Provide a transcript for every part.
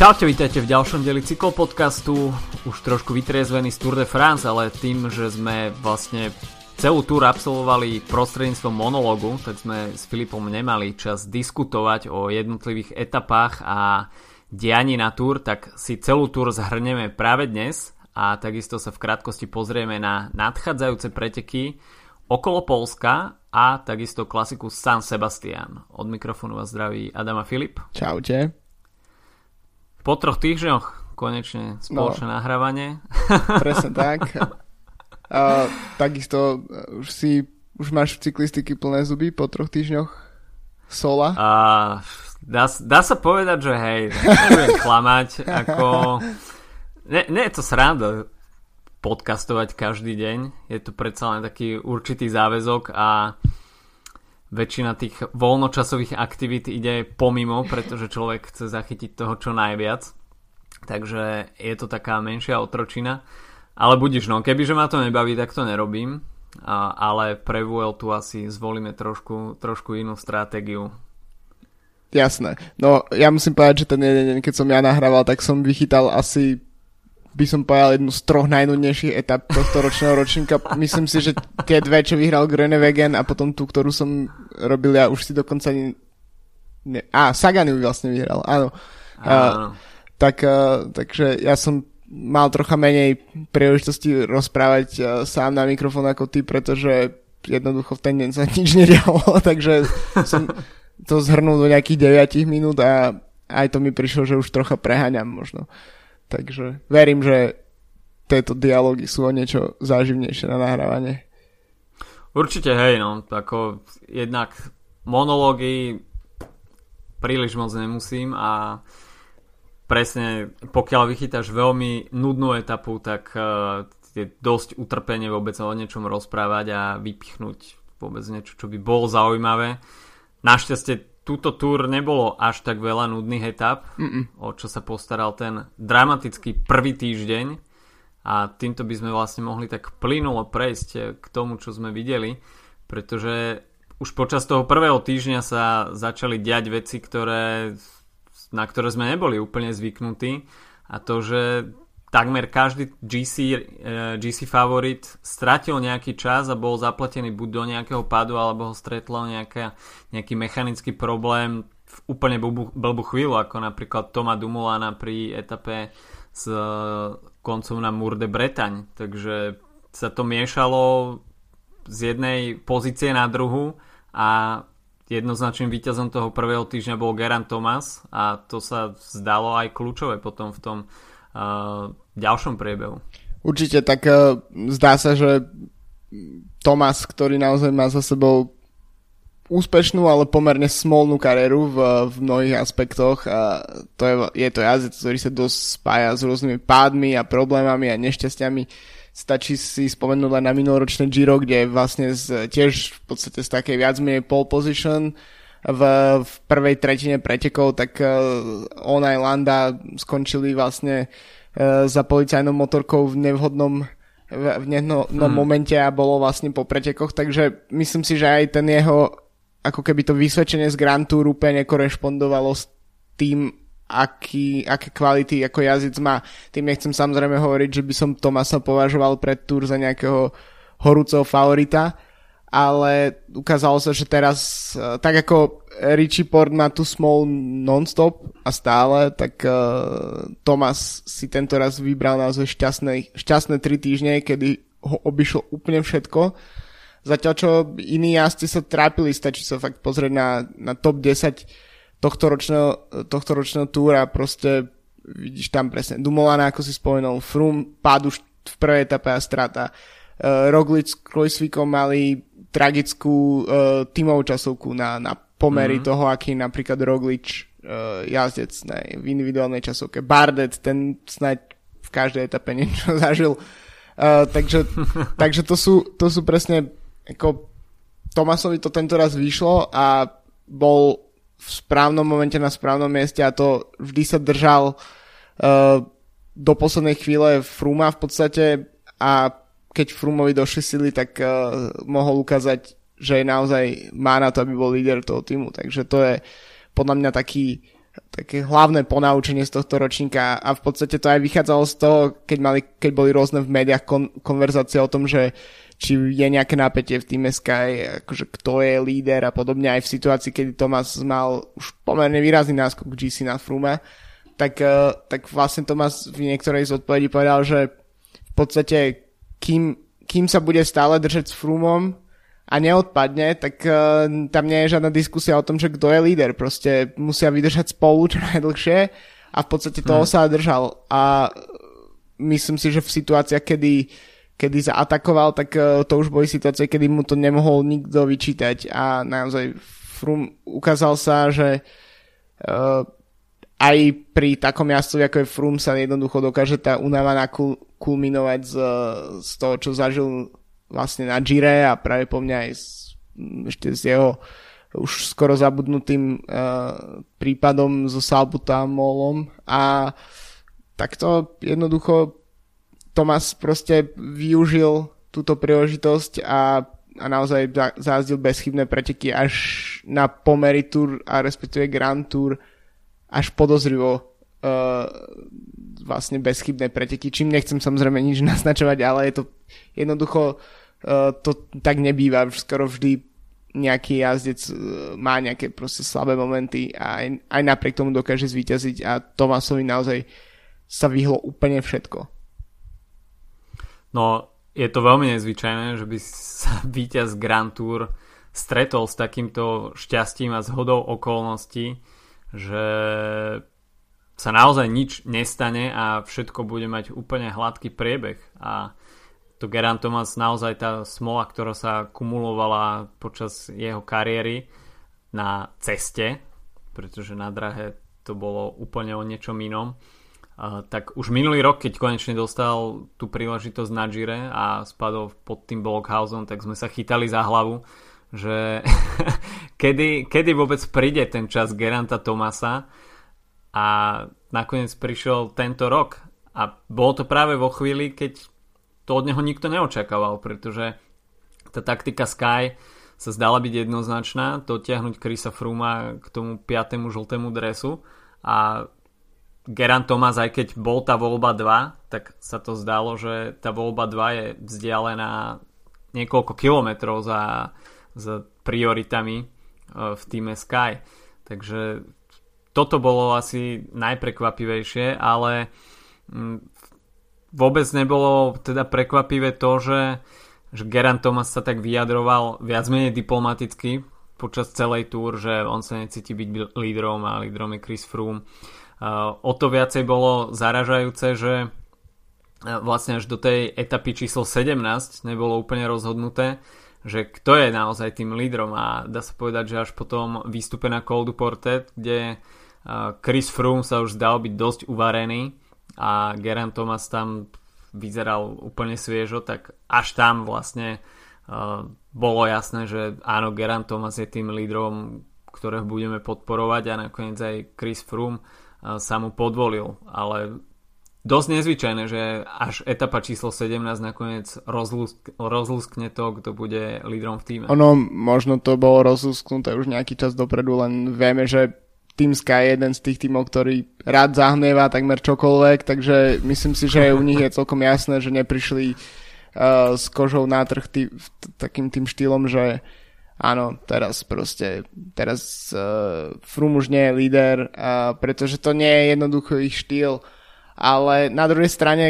Čaute, vítajte v ďalšom deli cyklopodcastu, už trošku vytriezvený z Tour de France, ale tým, že sme vlastne celú túr absolvovali prostredníctvom monologu, tak sme s Filipom nemali čas diskutovať o jednotlivých etapách a dianí na túr, tak si celú túr zhrneme práve dnes a takisto sa v krátkosti pozrieme na nadchádzajúce preteky okolo Polska a takisto klasiku San Sebastian. Od mikrofónu vás zdraví Adam a Filip. Čaute. Po troch týždňoch konečne spoločné no, nahrávanie. Presne tak. A, takisto už si už máš cyklistiky plné zuby po troch týždňoch sola? A, dá, dá sa povedať, že hej, nebudem klamať, ako... Ne, nie je to sranda podcastovať každý deň, je to predsa len taký určitý záväzok a väčšina tých voľnočasových aktivít ide pomimo, pretože človek chce zachytiť toho čo najviac. Takže je to taká menšia otročina. Ale budíš, no, kebyže ma to nebaví, tak to nerobím. A, ale pre tu asi zvolíme trošku, trošku inú stratégiu. Jasné. No, ja musím povedať, že ten jeden deň, keď som ja nahrával, tak som vychytal asi by som povedal jednu z troch najnudnejších etap tohto ročného ročníka. Myslím si, že tie dve, čo vyhral Grönewegen a potom tú, ktorú som robil ja, už si dokonca ani... Ne, á, Sagan ju vlastne vyhral, áno. áno. A, tak, a, takže ja som mal trocha menej príležitosti rozprávať a, sám na mikrofón ako ty, pretože jednoducho v ten deň sa nič nedialo, takže som to zhrnul do nejakých 9 minút a aj to mi prišlo, že už trocha preháňam možno. Takže verím, že tieto dialógy sú o niečo záživnejšie na nahrávanie. Určite hej, no, ako jednak monológy príliš moc nemusím a presne pokiaľ vychytáš veľmi nudnú etapu, tak uh, je dosť utrpenie vôbec o niečom rozprávať a vypichnúť vôbec niečo, čo by bolo zaujímavé. Našťastie túto túr nebolo až tak veľa nudných etap, Mm-mm. o čo sa postaral ten dramatický prvý týždeň a týmto by sme vlastne mohli tak plynulo prejsť k tomu, čo sme videli, pretože už počas toho prvého týždňa sa začali diať veci, ktoré, na ktoré sme neboli úplne zvyknutí a to, že takmer každý GC, eh, GC favorit stratil nejaký čas a bol zapletený buď do nejakého padu alebo ho stretlo nejaká, nejaký mechanický problém v úplne blbú, blbú chvíľu, ako napríklad Toma Dumulana pri etape s uh, koncom na Mour de Bretagne. Takže sa to miešalo z jednej pozície na druhu a jednoznačným víťazom toho prvého týždňa bol Geran Thomas a to sa zdalo aj kľúčové potom v tom uh, ďalšom priebehu. Určite, tak uh, zdá sa, že Tomas, ktorý naozaj má za sebou úspešnú, ale pomerne smolnú kariéru v, v mnohých aspektoch a to je, je to jazdec, ktorý sa dosť spája s rôznymi pádmi a problémami a nešťastiami. Stačí si spomenúť len na minuloročné Giro, kde vlastne z, tiež v podstate z takej viac menej pole position v, v prvej tretine pretekov, tak uh, on aj Landa skončili vlastne za policajnou motorkou v nevhodnom v nevhodnom hmm. momente a bolo vlastne po pretekoch, takže myslím si, že aj ten jeho ako keby to vysvedčenie z Grand Tour úplne nekorešpondovalo s tým, aký, aké kvality ako jazyc má. Tým nechcem samozrejme hovoriť, že by som Tomasa považoval pred Tour za nejakého horúceho favorita, ale ukázalo sa, že teraz, e, tak ako Richie Port má tu small non-stop a stále, tak uh, Thomas si tento raz vybral naozaj šťastné, šťastné tri týždne, kedy ho obišlo úplne všetko. Zatiaľ čo iní jazdci sa trápili, stačí sa fakt pozrieť na, na top 10 tohto ročného, tohto ročného túra, proste vidíš tam presne Dumolana, ako si spomenul, Frum, pád už v prvej etape a strata. Uh, Roglic s Krojsvíkom mali tragickú uh, tímovú časovku na, na pomery mm-hmm. toho, aký napríklad Roglič uh, jazdec ne, v individuálnej časovke. Bardet, ten snáď v každej etape niečo zažil. Uh, takže, takže to, sú, to sú presne ako Tomasovi to tento raz vyšlo a bol v správnom momente na správnom mieste a to vždy sa držal uh, do poslednej chvíle Fruma v podstate a keď Frumovi došli sily, tak uh, mohol ukázať, že naozaj má na to, aby bol líder toho týmu. Takže to je podľa mňa taký také hlavné ponaučenie z tohto ročníka a v podstate to aj vychádzalo z toho, keď, mali, keď boli rôzne v médiách kon, konverzácie o tom, že či je nejaké napätie v týme Sky, akože kto je líder a podobne aj v situácii, kedy Thomas mal už pomerne výrazný náskok GC na Fruma, tak, uh, tak vlastne Thomas v niektorej z odpovedí povedal, že v podstate kým, kým sa bude stále držať s Frumom, a neodpadne, tak uh, tam nie je žiadna diskusia o tom, že kto je líder. Proste musia vydržať spolu čo najdlhšie a v podstate toho hmm. sa držal. A myslím si, že v situáciách, kedy, kedy zaatakoval, tak uh, to už boli situácie, kedy mu to nemohol nikto vyčítať a naozaj Frum ukázal sa, že uh, aj pri takom jazdcovi ako je Frum sa jednoducho dokáže tá únava nakulminovať z, z toho, čo zažil vlastne na Gire a práve po mňa aj s, ešte s jeho už skoro zabudnutým uh, prípadom so Salbutamolom. A takto jednoducho Tomas proste využil túto príležitosť a, a naozaj zázdil bezchybné preteky až na pomery Tour a respektíve Grand Tour až podozrivo uh, vlastne bezchybné preteky, čím nechcem samozrejme nič naznačovať, ale je to jednoducho to tak nebýva, skoro vždy nejaký jazdec eh, má nejaké proste slabé momenty a aj, aj napriek tomu dokáže zvíťaziť a Tomasovi naozaj sa vyhlo úplne všetko. No, je to veľmi nezvyčajné, že by sa víťaz Grand Tour stretol s takýmto šťastím a zhodou okolností, že sa naozaj nič nestane a všetko bude mať úplne hladký priebeh a to Geran Thomas naozaj tá smola, ktorá sa kumulovala počas jeho kariéry na ceste, pretože na drahe to bolo úplne o niečom inom. Uh, tak už minulý rok, keď konečne dostal tú príležitosť na Gire a spadol pod tým Blockhausom, tak sme sa chytali za hlavu, že kedy, kedy vôbec príde ten čas Geranta Tomasa a nakoniec prišiel tento rok a bolo to práve vo chvíli, keď to od neho nikto neočakával, pretože tá taktika Sky sa zdala byť jednoznačná, dotiahnuť Krisa Fruma k tomu 5. žltému dresu a Geran Thomas, aj keď bol tá voľba 2, tak sa to zdalo, že tá voľba 2 je vzdialená niekoľko kilometrov za, za prioritami e, v týme Sky. Takže toto bolo asi najprekvapivejšie, ale vôbec nebolo teda prekvapivé to, že, že Geran Thomas sa tak vyjadroval viac menej diplomaticky počas celej túr, že on sa necíti byť lídrom a lídrom je Chris Froome. O to viacej bolo zaražajúce, že vlastne až do tej etapy číslo 17 nebolo úplne rozhodnuté, že kto je naozaj tým lídrom a dá sa povedať, že až potom výstupe na Col du Portet, kde Chris Froome sa už zdal byť dosť uvarený a Geraint Thomas tam vyzeral úplne sviežo, tak až tam vlastne uh, bolo jasné, že áno, Geraint Thomas je tým lídrom, ktorého budeme podporovať a nakoniec aj Chris Froome uh, sa mu podvolil, ale dosť nezvyčajné, že až etapa číslo 17 nakoniec rozlusk, rozluskne to, kto bude lídrom v týme. Ono, možno to bolo rozlusknuté už nejaký čas dopredu, len vieme, že Team Sky je jeden z tých tímov, ktorý rád zahnieva takmer čokoľvek, takže myslím si, že u nich je celkom jasné, že neprišli uh, s kožou na trh tý, takým tým štýlom, že áno, teraz proste, teraz uh, Frum už nie je líder, uh, pretože to nie je jednoducho ich štýl, ale na druhej strane,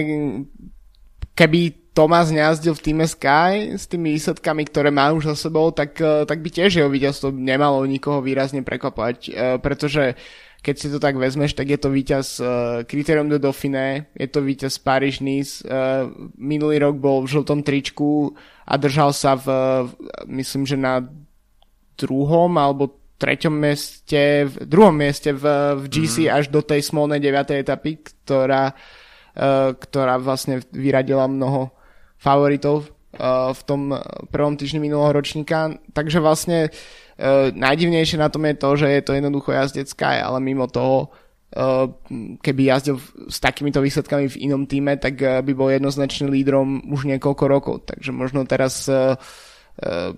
keby Tomás nejazdil v týme Sky s tými výsledkami, ktoré má už za sebou, tak, eh, tak by tiež jeho víťazstvo nemalo nikoho výrazne prekvapať, eh, pretože keď si to tak vezmeš, tak je to víťaz uh, Criterium de Dauphiné, je to víťaz Paris Nice, minulý rok bol v žltom tričku a držal sa v, myslím, že na druhom alebo treťom mieste, v druhom mieste v, v GC mm. až do tej smolnej 9. etapy, ktorá, ktorá vlastne vyradila mnoho favoritov uh, v tom prvom týždni minulého ročníka. Takže vlastne uh, najdivnejšie na tom je to, že je to jednoducho jazdec ale mimo toho uh, keby jazdil s takýmito výsledkami v inom týme, tak uh, by bol jednoznačným lídrom už niekoľko rokov. Takže možno teraz uh, uh,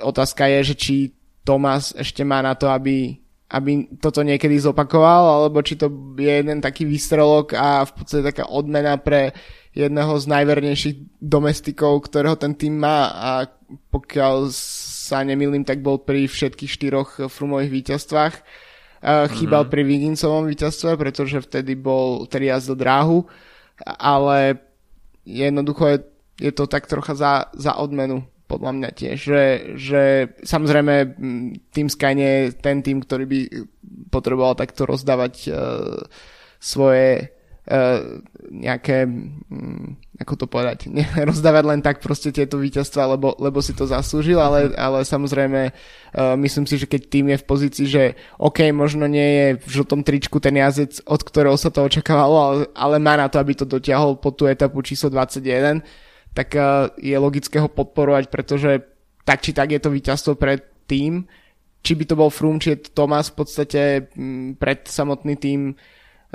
otázka je, že či Tomás ešte má na to, aby aby toto niekedy zopakoval, alebo či to je jeden taký výstrelok a v podstate taká odmena pre jedného z najvernejších domestikov, ktorého ten tým má a pokiaľ sa nemýlim, tak bol pri všetkých štyroch frumových víťazstvách. Chýbal mm-hmm. pri Vigincovom víťazstve, pretože vtedy bol, vtedy jazdil dráhu, ale jednoducho je, je to tak trocha za, za odmenu podľa mňa tiež, že, že samozrejme Team Sky nie je ten tým, ktorý by potreboval takto rozdávať uh, svoje nejaké, um, ako to povedať, ne, rozdávať len tak proste tieto víťazstva, lebo, lebo si to zaslúžil, ale, mhm. ale samozrejme uh, myslím si, že keď tým je v pozícii, že OK, možno nie je v žltom tričku ten jazdec, od ktorého sa to očakávalo, ale, ale má na to, aby to dotiahol po tú etapu číslo 21, tak uh, je logické ho podporovať, pretože tak či tak je to víťazstvo pre tým, či by to bol Froome, či je to Thomas v podstate m, pred samotný tým,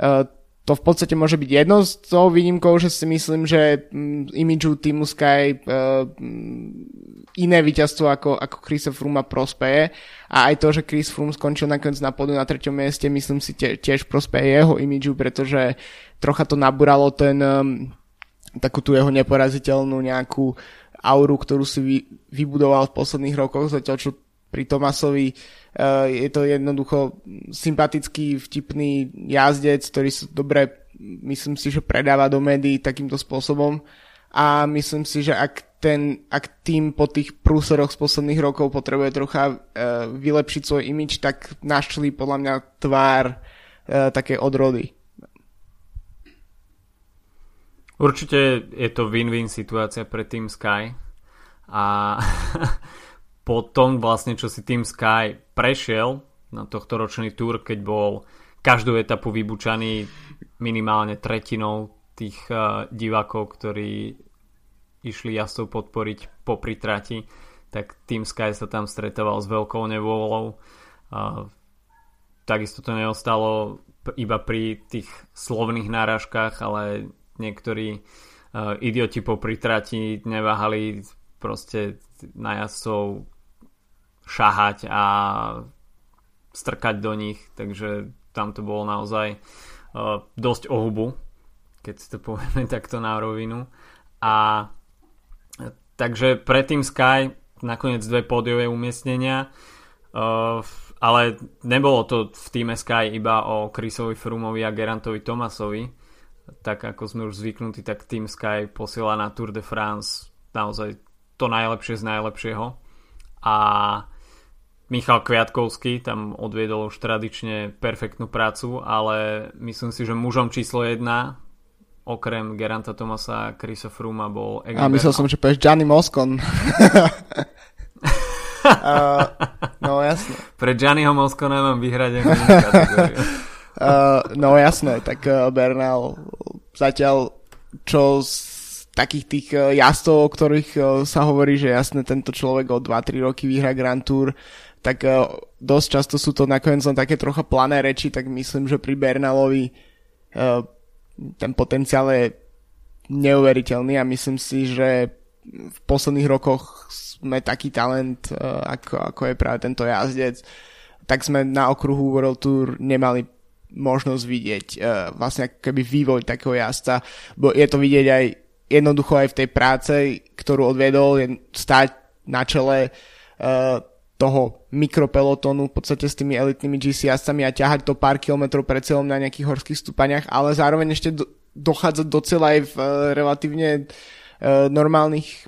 uh, to v podstate môže byť jedno z toho výnimkou, že si myslím, že m, imidžu týmu Sky uh, iné víťazstvo ako, ako Chrisa Froome prospeje. A aj to, že Chris Froome skončil nakoniec na podu na treťom mieste, myslím si tie, tiež prospeje jeho imidžu, pretože trocha to nabúralo ten um, takú tú jeho neporaziteľnú nejakú auru, ktorú si vy, vybudoval v posledných rokoch, zatiaľ čo pri Tomasovi uh, je to jednoducho sympatický, vtipný jazdec, ktorý sa dobre, myslím si, že predáva do médií takýmto spôsobom a myslím si, že ak ten, ak tým po tých prúseroch z posledných rokov potrebuje trocha uh, vylepšiť svoj imič, tak našli podľa mňa tvár uh, také odrody. Určite je to win-win situácia pre Team Sky a po tom vlastne, čo si Team Sky prešiel na tohto ročný túr, keď bol každú etapu vybučaný minimálne tretinou tých uh, divákov, ktorí išli jazdcov podporiť po trati, tak Team Sky sa tam stretával s veľkou nevôľou. Uh, takisto to neostalo iba pri tých slovných náražkách, ale niektorí uh, idioti po pritrati neváhali proste na jazdcov šahať a strkať do nich, takže tam to bolo naozaj uh, dosť ohubu, keď si to povieme takto na rovinu. A takže pre Team Sky nakoniec dve pódiové umiestnenia, uh, ale nebolo to v týme Sky iba o Chrisovi Frumovi a Gerantovi Tomasovi, tak ako sme už zvyknutí, tak Team Sky posiela na Tour de France naozaj to najlepšie z najlepšieho. A Michal Kviatkovský tam odviedol už tradične perfektnú prácu, ale myslím si, že mužom číslo jedna okrem Geranta Tomasa a Chrisa Fruma bol Egan A myslel som, že povieš Gianni Moscon. uh, no jasne. Pre Gianniho Moscona mám vyhradenú kategóriu. Uh, no jasné, tak uh, Bernal zatiaľ čo z takých tých uh, jazdov, o ktorých uh, sa hovorí, že jasné tento človek o 2-3 roky vyhrá Grand Tour, tak uh, dosť často sú to nakoniec len také trocha plané reči, tak myslím, že pri Bernalovi uh, ten potenciál je neuveriteľný a myslím si, že v posledných rokoch sme taký talent, uh, ako, ako je práve tento jazdec, tak sme na okruhu World Tour nemali možnosť vidieť vlastne keby vývoj takého jazda, bo je to vidieť aj jednoducho aj v tej práce, ktorú odviedol, je stať na čele uh, toho mikropelotonu v podstate s tými elitnými GC jazdcami a ťahať to pár kilometrov pred celom na nejakých horských stúpaniach, ale zároveň ešte do, dochádzať do cieľa aj v uh, relatívne uh, normálnych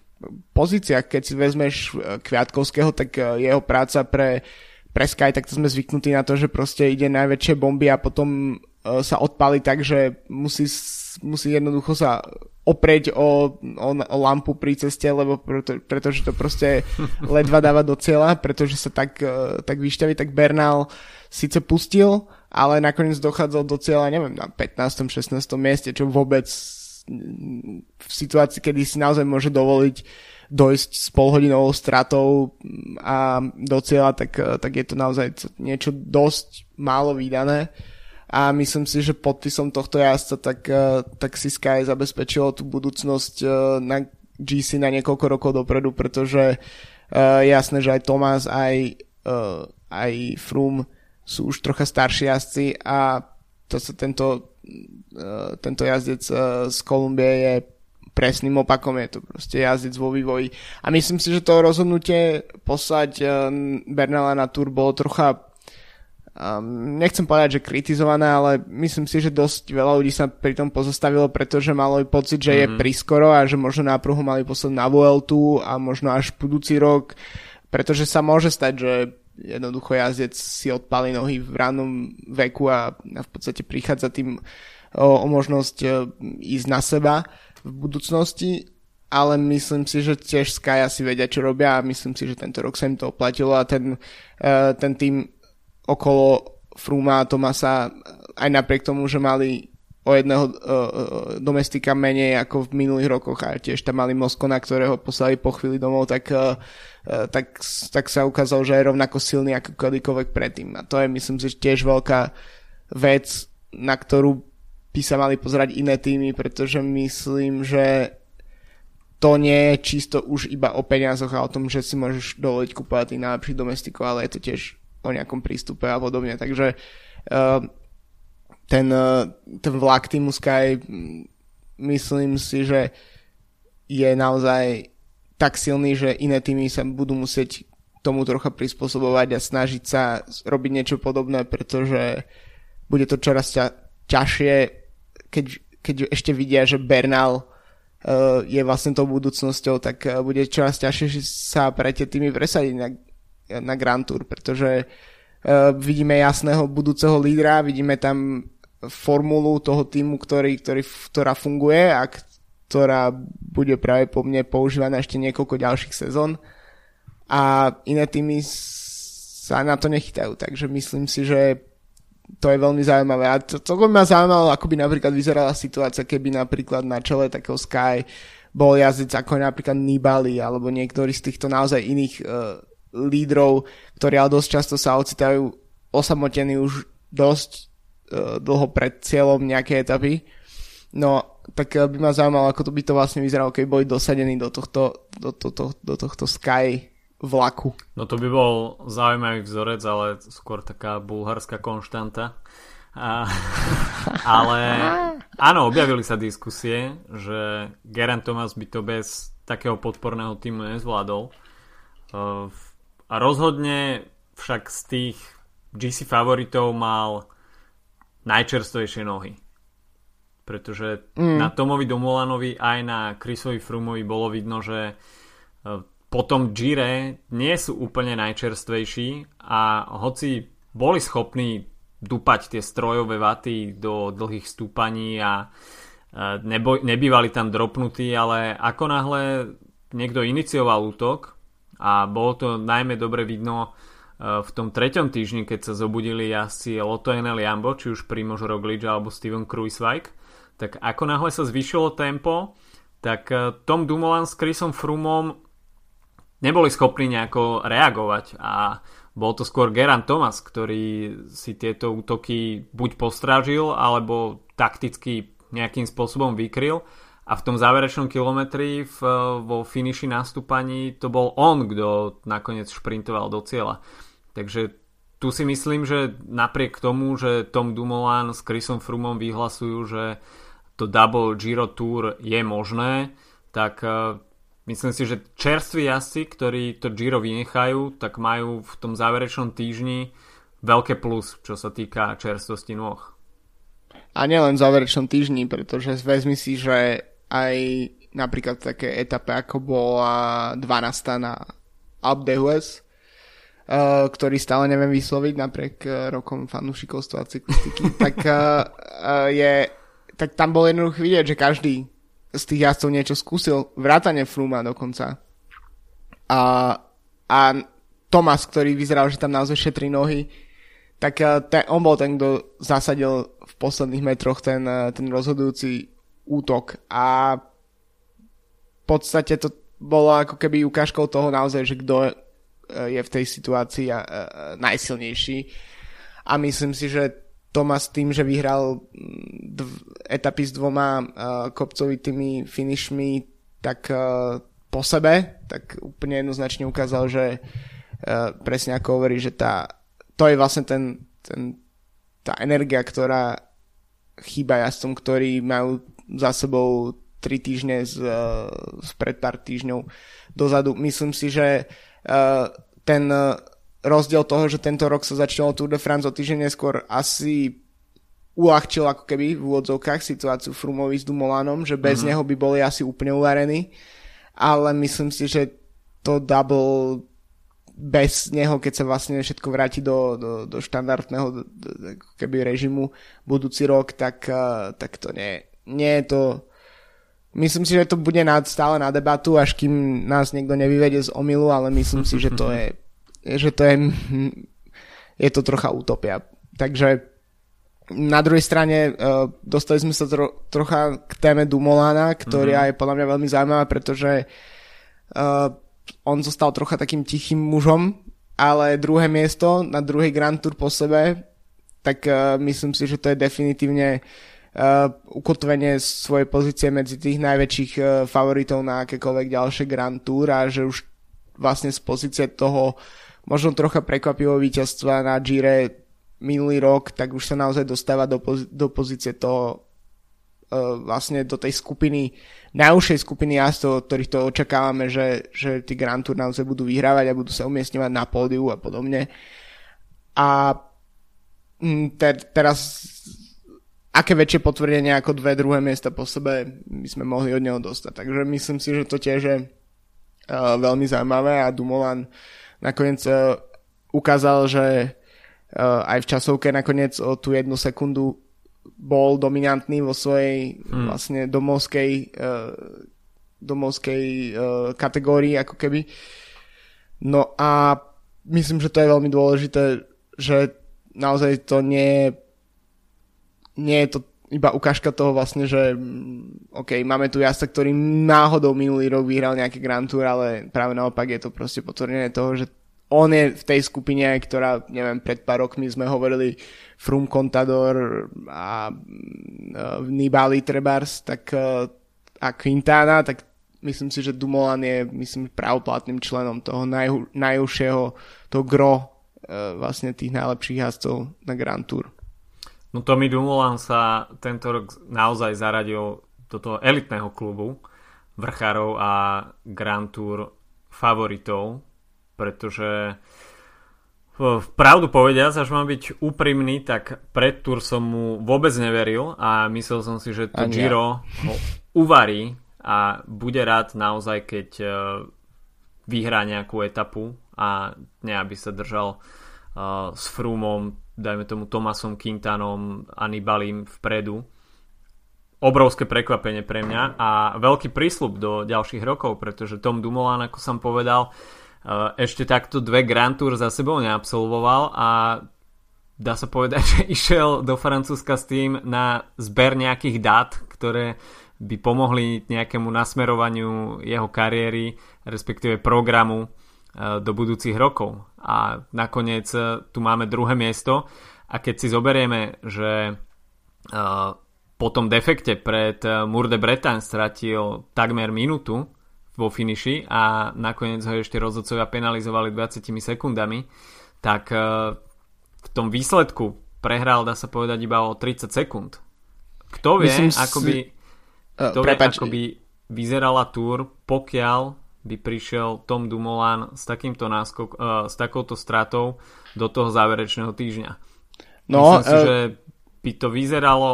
pozíciách. Keď si vezmeš Kviatkovského, tak uh, jeho práca pre pre Sky, tak to sme zvyknutí na to, že proste ide najväčšie bomby a potom sa odpali tak, že musí, musí jednoducho sa oprieť o, o, o lampu pri ceste, lebo preto, pretože to proste ledva dáva do cieľa, pretože sa tak, uh, tak vyšťaví, tak Bernal síce pustil, ale nakoniec dochádzal do cieľa, neviem, na 15. 16. mieste, čo vôbec v situácii, kedy si naozaj môže dovoliť dojsť s polhodinovou stratou a do cieľa, tak, tak je to naozaj niečo dosť málo vydané a myslím si, že podpisom tohto jazdca tak, tak si Sky zabezpečilo tú budúcnosť eh, na GC na niekoľko rokov dopredu, pretože uh, jasné, že aj Thomas, aj, aj Froome sú už trocha starší jazdci a to sa tento, tento jazdec z Kolumbie je presným opakom, je to proste jazdec vo vývoji. A myslím si, že to rozhodnutie poslať Bernala na Tour bolo trocha um, nechcem povedať, že kritizované, ale myslím si, že dosť veľa ľudí sa pri tom pozastavilo, pretože malo pocit, že mm-hmm. je mhm. priskoro a že možno na pruhu mali poslať na Vueltu a možno až budúci rok, pretože sa môže stať, že jednoducho jazdec si odpali nohy v rannom veku a, a v podstate prichádza tým o, o možnosť e, ísť na seba v budúcnosti, ale myslím si, že tiež Sky asi vedia, čo robia a myslím si, že tento rok sa im to oplatilo a ten, uh, ten tým okolo Fruma a Tomasa aj napriek tomu, že mali o jedného uh, domestika menej ako v minulých rokoch a tiež tam mali Moskona, ktorého poslali po chvíli domov, tak uh, tak, tak sa ukázalo, že je rovnako silný ako kedykoľvek predtým. A to je myslím si tiež veľká vec, na ktorú by sa mali pozerať iné týmy, pretože myslím, že to nie je čisto už iba o peniazoch a o tom, že si môžeš dovoliť kúpovať tých najlepších domestikov, ale je to tiež o nejakom prístupe a podobne. Takže uh, ten, uh, ten vlak týmu Sky myslím si, že je naozaj tak silný, že iné týmy sa budú musieť tomu trocha prispôsobovať a snažiť sa robiť niečo podobné, pretože bude to čoraz ťa, ťažšie, keď, keď ešte vidia, že Bernal uh, je vlastne tou budúcnosťou, tak uh, bude čoraz ťažšie sa pre tie týmy presadiť na, Grand Tour, pretože uh, vidíme jasného budúceho lídra, vidíme tam formulu toho týmu, ktorý, ktorý, ktorá funguje a ktorá bude práve po mne používaná ešte niekoľko ďalších sezón. A iné týmy sa na to nechytajú, takže myslím si, že to je veľmi zaujímavé. A to, by ma zaujímalo, ako by napríklad vyzerala situácia, keby napríklad na čele takého Sky bol jazdec ako napríklad Nibali alebo niektorý z týchto naozaj iných uh, lídrov, ktorí ale dosť často sa ocitajú osamotení už dosť uh, dlho pred cieľom nejakej etapy. No tak eh, by ma zaujímalo, ako to by to vlastne vyzeralo, keby boli dosadení do tohto, do, to, to, do tohto Sky vlaku. No to by bol zaujímavý vzorec, ale skôr taká bulharská konštanta. A, ale áno, objavili sa diskusie, že Geraint Thomas by to bez takého podporného týmu nezvládol. Eh, a rozhodne však z tých GC favoritov mal najčerstvejšie nohy pretože mm. na Tomovi Domolanovi aj na Chrisovi Frumovi bolo vidno, že e, po tom Gire nie sú úplne najčerstvejší a hoci boli schopní dupať tie strojové vaty do dlhých stúpaní a e, nebo, nebývali tam dropnutí, ale ako náhle niekto inicioval útok a bolo to najmä dobre vidno e, v tom treťom týždni, keď sa zobudili jazdci Lotto Enel Jambo, či už Primož Roglič alebo Steven Kruiswijk, tak ako náhle sa zvyšilo tempo, tak eh, Tom Dumoulin s Chrisom Frumom neboli schopní nejako reagovať a bol to skôr Geran Thomas, ktorý si tieto útoky buď postrážil, alebo takticky nejakým spôsobom vykryl a v tom záverečnom kilometri v, eh, vo finiši nastúpaní to bol on, kto nakoniec šprintoval do cieľa. Takže tu si myslím, že napriek tomu, že Tom Dumoulin s Chrisom Frumom vyhlasujú, že to double Giro Tour je možné, tak uh, myslím si, že čerství jazdci, ktorí to Giro vynechajú, tak majú v tom záverečnom týždni veľké plus, čo sa týka čerstvosti nôh. A nielen v záverečnom týždni, pretože vezmi si, že aj napríklad také etape, ako bola 12. na d'Huez, uh, ktorý stále neviem vysloviť napriek uh, rokom fanúšikovstva a cyklistiky, tak uh, uh, je tak tam bol jednoducho vidieť, že každý z tých jazdcov niečo skúsil, vrátane Fruma dokonca. A, a Thomas, ktorý vyzeral, že tam naozaj šetrí nohy, tak eh, ten, on bol ten, kto zasadil v posledných metroch ten, eh, ten rozhodujúci útok. A v podstate to bolo ako keby ukážkou toho naozaj, že kto eh, je v tej situácii najsilnejší. A myslím si, že Thomas tým, že vyhral mm, dv- etapy s dvoma uh, kopcovitými finishmi, tak uh, po sebe, tak úplne jednoznačne ukázal, že uh, presne ako hovorí, že tá, to je vlastne ten ten, tá energia, ktorá chýba jazdcom, ktorí majú za sebou tri týždne z, z pred pár týždňov dozadu. Myslím si, že uh, ten rozdiel toho, že tento rok sa začalo Tour de France o týždeň neskôr asi uľahčil ako keby v úvodzovkách situáciu Frumovi s Dumolanom, že bez uh-huh. neho by boli asi úplne uvarení, ale myslím si, že to double bez neho, keď sa vlastne všetko vráti do, do, do štandardného do, do, keby režimu budúci rok, tak, tak to nie, nie je to Myslím si, že to bude nad, stále na debatu, až kým nás niekto nevyvedie z omilu, ale myslím si, že to je, že to je, je to trocha utopia. Takže na druhej strane uh, dostali sme sa tro, trocha k téme Dumolana, ktorá mm-hmm. je podľa mňa veľmi zaujímavá, pretože uh, on zostal trocha takým tichým mužom, ale druhé miesto na druhý Grand Tour po sebe, tak uh, myslím si, že to je definitívne uh, ukotvenie svojej pozície medzi tých najväčších uh, favoritov na akékoľvek ďalšie Grand Tour a že už vlastne z pozície toho možno trocha prekvapivo víťazstva na Gire minulý rok, tak už sa naozaj dostáva do, poz- do pozície toho uh, vlastne do tej skupiny najúžšej skupiny jazdcov, od ktorých to očakávame, že, že tí Grand Tour naozaj budú vyhrávať a budú sa umiestňovať na pódiu a podobne. A mm, ter, teraz aké väčšie potvrdenie ako dve druhé miesta po sebe by sme mohli od neho dostať. Takže myslím si, že to tiež je uh, veľmi zaujímavé a Dumoulin nakoniec uh, ukázal, že uh, aj v časovke nakoniec o tú jednu sekundu bol dominantný vo svojej hmm. vlastne domovskej uh, domovskej uh, kategórii ako keby. No a myslím, že to je veľmi dôležité, že naozaj to nie, nie je to iba ukážka toho vlastne, že mm, OK, máme tu jazda, ktorý náhodou minulý rok vyhral nejaký Grand Tour, ale práve naopak je to proste potvrdenie toho, že on je v tej skupine, ktorá, neviem, pred pár rokmi sme hovorili Frum Contador a uh, Nibali Trebars, tak uh, a Quintana, tak myslím si, že Dumoulin je, myslím, pravoplatným členom toho naj, najúžšieho, toho gro uh, vlastne tých najlepších jazdcov na Grand Tour. No Tommy Dumoulin sa tento rok naozaj zaradil do toho elitného klubu vrchárov a Grand Tour favoritov pretože v pravdu povediac, až mám byť úprimný, tak pred Tour som mu vôbec neveril a myslel som si, že to Ani Giro ho uvarí a bude rád naozaj, keď e, vyhrá nejakú etapu a ne aby sa držal uh, s Frumom, dajme tomu Tomasom Quintanom, Anibalim vpredu. Obrovské prekvapenie pre mňa a veľký prísľub do ďalších rokov, pretože Tom Dumoulin, ako som povedal, uh, ešte takto dve Grand Tour za sebou neabsolvoval a dá sa povedať, že išiel do Francúzska s tým na zber nejakých dát, ktoré by pomohli nejakému nasmerovaniu jeho kariéry, respektíve programu e, do budúcich rokov. A nakoniec e, tu máme druhé miesto a keď si zoberieme, že e, po tom defekte pred Mour de Bretagne stratil takmer minútu vo finiši a nakoniec ho ešte rozhodcovia penalizovali 20 sekundami, tak e, v tom výsledku prehral, dá sa povedať, iba o 30 sekúnd. Kto vie, Myslím ako by, kto uh, vie, ako by vyzerala túr, pokiaľ by prišiel Tom Dumoulin s, takýmto náskok, uh, s takouto stratou do toho záverečného týždňa. No, Myslím si, uh, že by to vyzeralo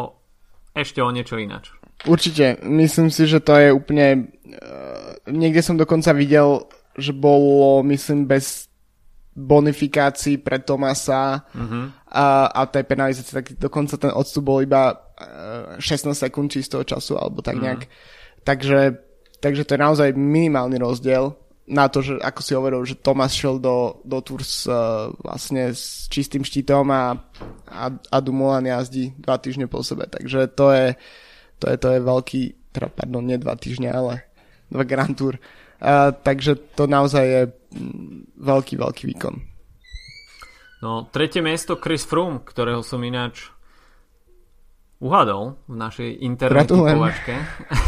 ešte o niečo ináč. Určite. Myslím si, že to je úplne niekde som dokonca videl, že bolo, myslím, bez bonifikácií pre Tomasa uh-huh. a, a tej penalizácie, tak dokonca ten odstup bol iba 16 eh, sekúnd čistého času, alebo tak nejak. Uh-huh. Takže, takže to je naozaj minimálny rozdiel na to, že ako si hovoril, že Tomas šiel do, do Tours uh, vlastne s čistým štítom a, a, a Dumoulin jazdí dva týždne po sebe. Takže to je, to je, to je veľký, teda pardon, nie dva týždne, ale dva Grand Tour. Uh, takže to naozaj je mm, veľký, veľký výkon. No, tretie miesto Chris Froome, ktorého som ináč uhadol v našej internet typovačke.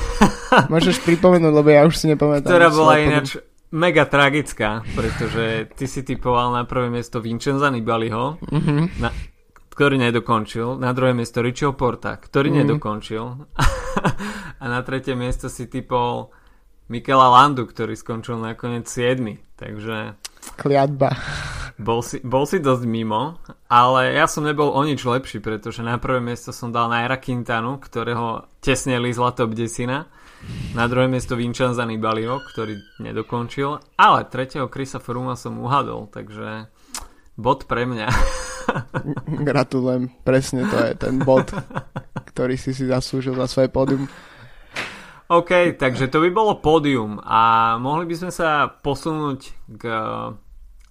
Môžeš pripomenúť, lebo ja už si nepamätám. Ktorá bola ináč mega tragická, pretože ty si typoval na prvé miesto Vincenza Nibaliho, uh-huh. na, ktorý nedokončil, na druhé miesto Richieho Porta, ktorý mm. nedokončil a na tretie miesto si typol Mikela Landu, ktorý skončil nakoniec 7. Takže... Kliatba. Bol si, bol si dosť mimo, ale ja som nebol o nič lepší, pretože na prvé miesto som dal Naira Quintanu, ktorého tesne lízla top desina. Na druhé miesto Vincenza Nibalio, ktorý nedokončil, ale tretieho Krisa Fruma som uhadol, takže bod pre mňa. Gratulujem, presne to je ten bod, ktorý si si zaslúžil za svoje pódium. OK, takže to by bolo pódium a mohli by sme sa posunúť k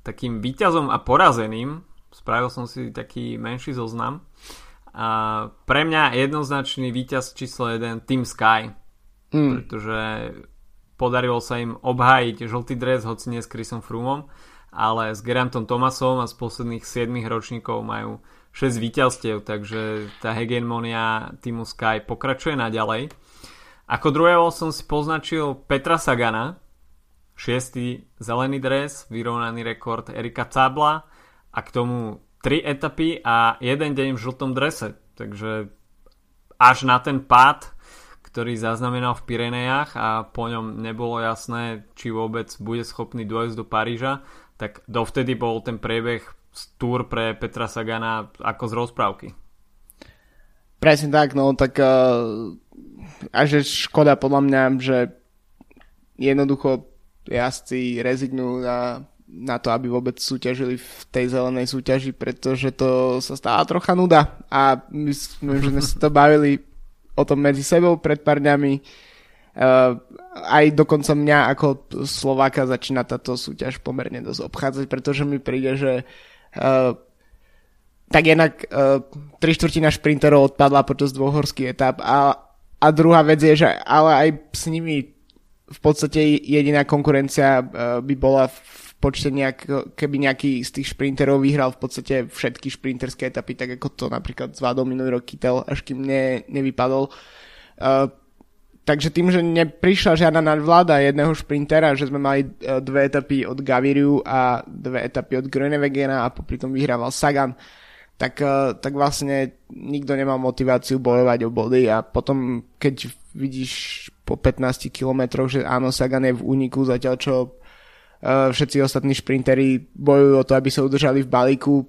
takým výťazom a porazeným. Spravil som si taký menší zoznam. A pre mňa jednoznačný výťaz číslo 1 Team Sky, mm. pretože podarilo sa im obhájiť žltý dres, hoci nie s Chrisom Frumom, ale s Gerantom Thomasom a z posledných 7 ročníkov majú 6 víťazstiev, takže tá hegemonia týmu Sky pokračuje naďalej. Ako druhého som si poznačil Petra Sagana, šiestý zelený dres, vyrovnaný rekord Erika Cabla a k tomu 3 etapy a jeden deň v žltom drese. Takže až na ten pád, ktorý zaznamenal v Pirenejach a po ňom nebolo jasné, či vôbec bude schopný dôjsť do Paríža, tak dovtedy bol ten priebeh túr pre Petra Sagana ako z rozprávky. Presne tak, no tak uh, a že škoda podľa mňa, že jednoducho jazdci rezignujú na, na to, aby vôbec súťažili v tej zelenej súťaži, pretože to sa stáva trocha nuda a my sme, sa to bavili o tom medzi sebou pred pár dňami. Uh, aj dokonca mňa ako Slováka začína táto súťaž pomerne dosť obchádzať, pretože mi príde, že uh, tak jednak uh, tri štvrtina šprinterov odpadla počas dvoch horských etap a a druhá vec je, že ale aj s nimi v podstate jediná konkurencia e, by bola v počte nejak, keby nejaký z tých šprinterov vyhral v podstate všetky šprinterské etapy, tak ako to napríklad zvládol minulý rok Kittel, až kým ne, nevypadol. Uh, takže tým, že neprišla žiadna nadvláda jedného šprintera, že sme mali uh, dve etapy od Gaviriu a dve etapy od Grönewegena a popri tom vyhrával Sagan, tak, eh, tak vlastne nikto nemá motiváciu bojovať o body a potom, keď vidíš po 15 kilometroch, že áno, Sagan je v úniku, zatiaľ čo uh, všetci ostatní šprinteri bojujú o to, aby sa udržali v balíku,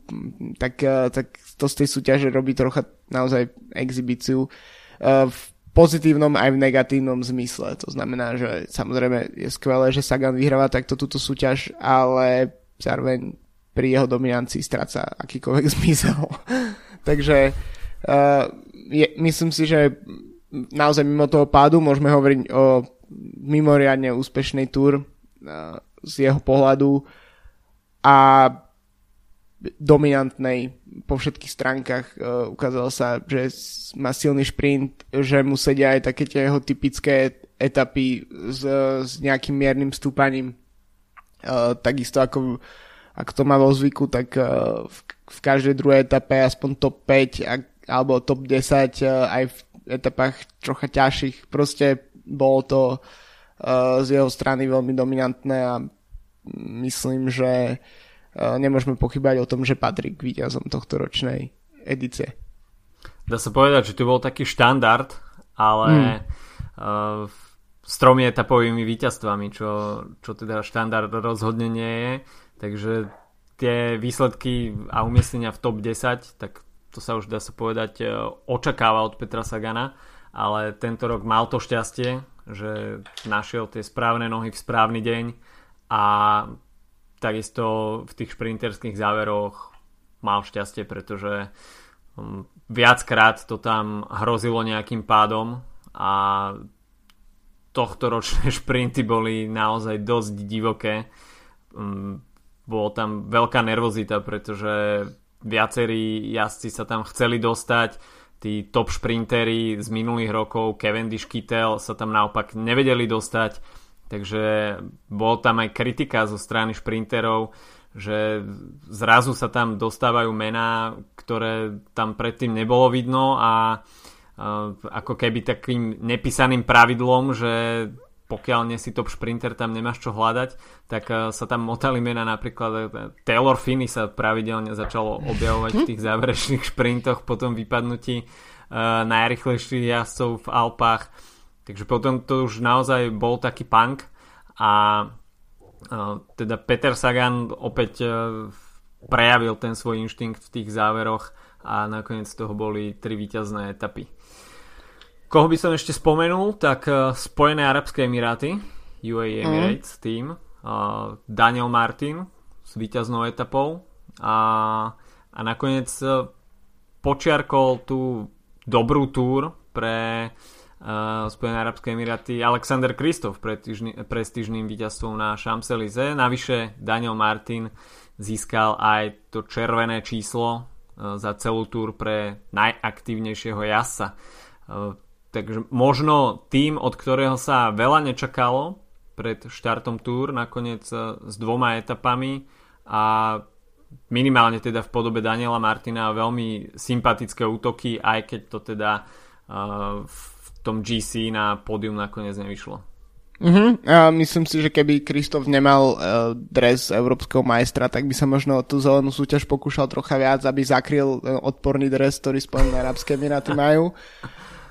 tak, uh, tak to z tej súťaže robí trocha naozaj exibíciu uh, v pozitívnom aj v negatívnom zmysle. To znamená, že samozrejme je skvelé, že Sagan vyhráva takto túto súťaž, ale zároveň pri jeho dominancii stráca akýkoľvek zmysel. Takže uh, je, myslím si, že naozaj mimo toho pádu môžeme hovoriť o mimoriadne úspešnej túr z jeho pohľadu a dominantnej po všetkých stránkach. Uh, ukázalo sa, že má silný šprint, že mu sedia aj také tie jeho typické etapy s, s nejakým miernym stúpaním. Uh, takisto ako ako to má vo zvyku, tak eh, v, v každej druhej etape aspoň top 5 ak, alebo top 10 eh, aj v etapách trocha ťažších. Proste bolo to uh, z jeho strany veľmi dominantné a myslím, že uh, nemôžeme pochybať o tom, že patrí k víťazom tohto ročnej edície. Dá sa povedať, že to bol taký štandard, ale mm. uh, s tromi etapovými víťazstvami, čo, čo teda štandard rozhodne nie je. Takže tie výsledky a umiestnenia v top 10, tak to sa už dá sa povedať e, očakáva od Petra Sagana, ale tento rok mal to šťastie, že našiel tie správne nohy v správny deň a takisto v tých šprinterských záveroch mal šťastie, pretože um, viackrát to tam hrozilo nejakým pádom a tohto ročné šprinty boli naozaj dosť divoké. Um, bolo tam veľká nervozita, pretože viacerí jazdci sa tam chceli dostať, tí top šprintery z minulých rokov, Cavendish Kittel sa tam naopak nevedeli dostať, takže bol tam aj kritika zo strany šprinterov, že zrazu sa tam dostávajú mená, ktoré tam predtým nebolo vidno a ako keby takým nepísaným pravidlom, že pokiaľ nie si top šprinter, tam nemáš čo hľadať, tak uh, sa tam motali mena napríklad uh, Taylor Finney sa pravidelne začalo objavovať v tých záverečných šprintoch po tom vypadnutí uh, najrychlejších jazdcov v Alpách. Takže potom to už naozaj bol taký punk a teda Peter Sagan opäť prejavil ten svoj inštinkt v tých záveroch a nakoniec z toho boli tri víťazné etapy. Koho by som ešte spomenul, tak uh, Spojené Arabské Emiráty, UAE mhm. Emirates mm. team, uh, Daniel Martin s víťaznou etapou a, a nakoniec uh, počiarkol tú dobrú túr pre uh, Spojené Arabské Emiráty Alexander Kristof prestížným víťazstvom na Champs-Élysées. Navyše Daniel Martin získal aj to červené číslo uh, za celú túr pre najaktívnejšieho jasa. Uh, Takže možno tým, od ktorého sa veľa nečakalo pred štartom túr, nakoniec e, s dvoma etapami a minimálne teda v podobe Daniela Martina veľmi sympatické útoky, aj keď to teda uh, v tom GC na pódium nakoniec nevyšlo. Uh-huh. A myslím si, že keby Kristof nemal uh, dres európskeho majstra, tak by sa možno tú zelenú súťaž pokúšal trocha viac, aby zakryl uh, odporný dres, ktorý Spojené Arabské Emiráty majú.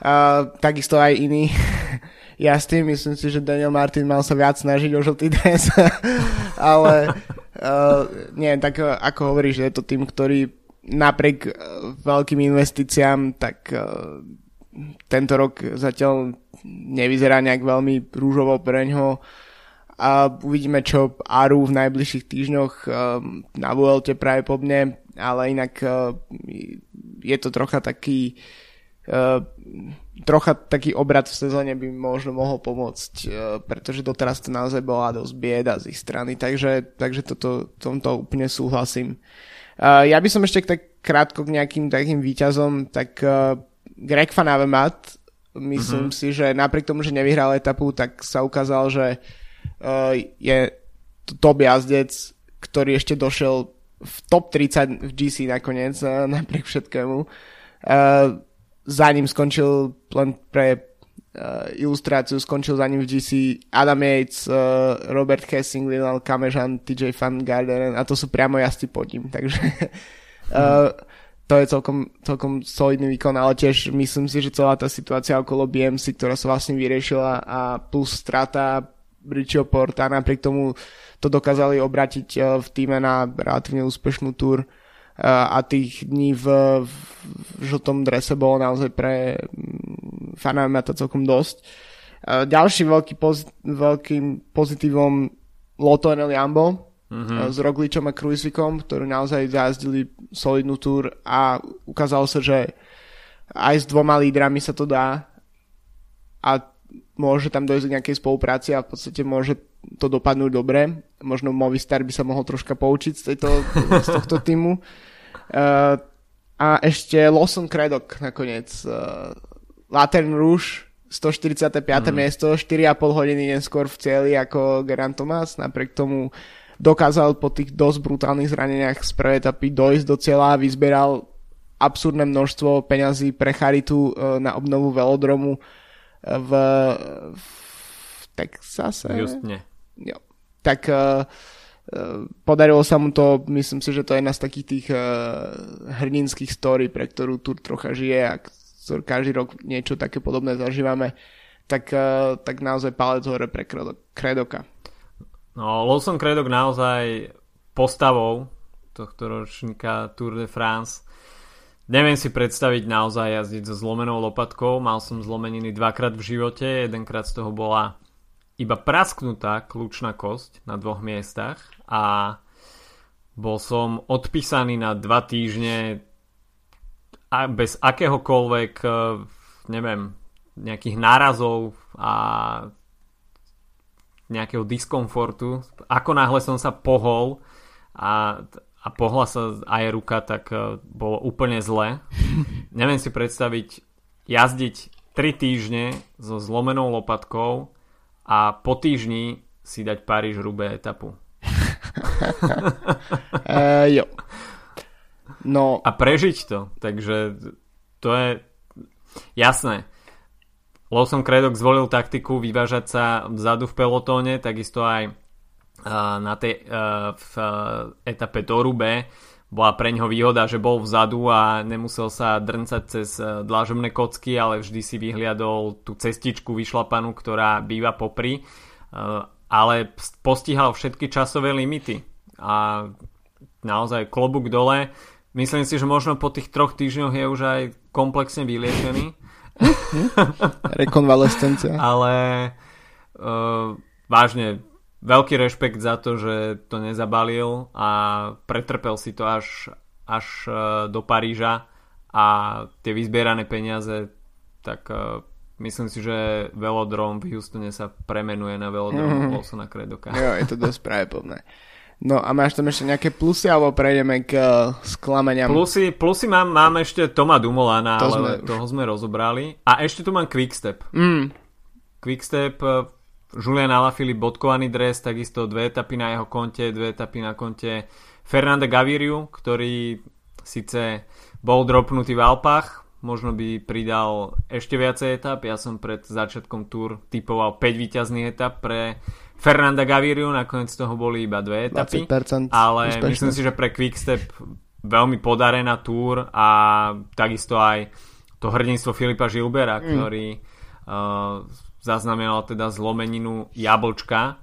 A takisto aj iní. ja s tým myslím si, že Daniel Martin mal sa viac snažiť o žltý dres, ale uh, nie, tak ako hovoríš, je to tým, ktorý napriek uh, veľkým investíciám, tak uh, tento rok zatiaľ nevyzerá nejak veľmi rúžovo pre ňo a uvidíme, čo Aru v najbližších týždňoch um, na po mne, ale inak uh, je to trocha taký uh, trocha taký obrad v sezóne by možno mohol pomôcť, uh, pretože doteraz to naozaj bola dosť bieda z ich strany, takže, takže toto, tomto úplne súhlasím. Uh, ja by som ešte tak krátko k nejakým takým výťazom, tak uh, Greg Van Avermaet, myslím mm-hmm. si, že napriek tomu, že nevyhral etapu, tak sa ukázal, že je top jazdec, ktorý ešte došiel v top 30 v GC nakoniec, napriek všetkému. Uh, za ním skončil len pre uh, ilustráciu, skončil za ním v GC Adam Yates, uh, Robert Hessing, Lionel Kamežan, TJ Van Garderen a to sú priamo jazdci pod ním, takže uh, to je celkom, celkom solidný výkon, ale tiež myslím si, že celá tá situácia okolo BMC, ktorá sa vlastne vyriešila a plus strata Richieho Porta, napriek tomu to dokázali obratiť v týme na relatívne úspešnú túr a tých dní v, v žltom drese bolo naozaj pre mm, fanami to celkom dosť. Ďalší veľký pozit- veľkým pozitívom Loto Enel Jambo mm-hmm. s Rogličom a Kruisvikom, ktorí naozaj zajazdili solidnú túr a ukázalo sa, že aj s dvoma lídrami sa to dá a môže tam dojsť k nejakej spolupráci a v podstate môže to dopadnúť dobre. Možno Movistar by sa mohol troška poučiť z, tejto, z tohto týmu. Uh, a ešte Lawson Craddock nakoniec. Uh, Latern Rouge 145. Mm. miesto, 4,5 hodiny neskôr v cieli ako Geran Thomas, napriek tomu dokázal po tých dosť brutálnych zraneniach z prvej etapy dojsť do cieľa a vyzberal absurdné množstvo peňazí pre charitu uh, na obnovu velodromu v, v Texase. Justne. Jo. Tak uh, podarilo sa mu to, myslím si, že to je jedna z takých tých uh, hrdinských story, pre ktorú tu trocha žije a každý rok niečo také podobné zažívame, tak, uh, tak naozaj palec hore pre Kredoka. No, Lawson Kredok naozaj postavou tohto ročníka Tour de France Neviem si predstaviť naozaj jazdiť so zlomenou lopatkou. Mal som zlomeniny dvakrát v živote. Jedenkrát z toho bola iba prasknutá kľúčna kosť na dvoch miestach a bol som odpísaný na dva týždne a bez akéhokoľvek e, neviem, nejakých nárazov a nejakého diskomfortu. Ako náhle som sa pohol a, a pohla sa aj ruka, tak e, bolo úplne zle. neviem si predstaviť jazdiť 3 týždne so zlomenou lopatkou a po týždni si dať Paríž rubé etapu. uh, jo. No. A prežiť to. Takže to je jasné. Lawson Craddock zvolil taktiku vyvážať sa vzadu v pelotóne, takisto aj na tej, v etape do Rube bola pre ňoho výhoda, že bol vzadu a nemusel sa drncať cez dlážobné kocky, ale vždy si vyhliadol tú cestičku vyšlapanú, ktorá býva popri ale postihal všetky časové limity a naozaj klobúk dole. Myslím si, že možno po tých troch týždňoch je už aj komplexne vyliečený. Rekonvalescencia. Ale uh, vážne, veľký rešpekt za to, že to nezabalil a pretrpel si to až, až uh, do Paríža a tie vyzbierané peniaze tak uh, Myslím si, že velodrom v Houstone sa premenuje na velodrom mm-hmm. Lawsona Kredoka. Jo, je to dosť pravdepodobné. No a máš tam ešte nejaké plusy, alebo prejdeme k uh, sklamaniam? Plusy, plusy mám, mám ešte Toma Dumolana, to ale sme toho sme rozobrali. A ešte tu mám Quickstep. Mm. Quickstep, Julian Alaphilippe bodkovaný dres, takisto dve etapy na jeho konte, dve etapy na konte Fernanda Gaviriu, ktorý síce bol dropnutý v Alpách, možno by pridal ešte viacej etap. Ja som pred začiatkom túr typoval 5 výťazných etap pre Fernanda Gaviriu, nakoniec toho boli iba dve etapy. Ale úspešné. myslím si, že pre Quickstep veľmi podarená túr a takisto aj to hrdinstvo Filipa Žilbera, mm. ktorý uh, zaznamenal teda zlomeninu jablčka,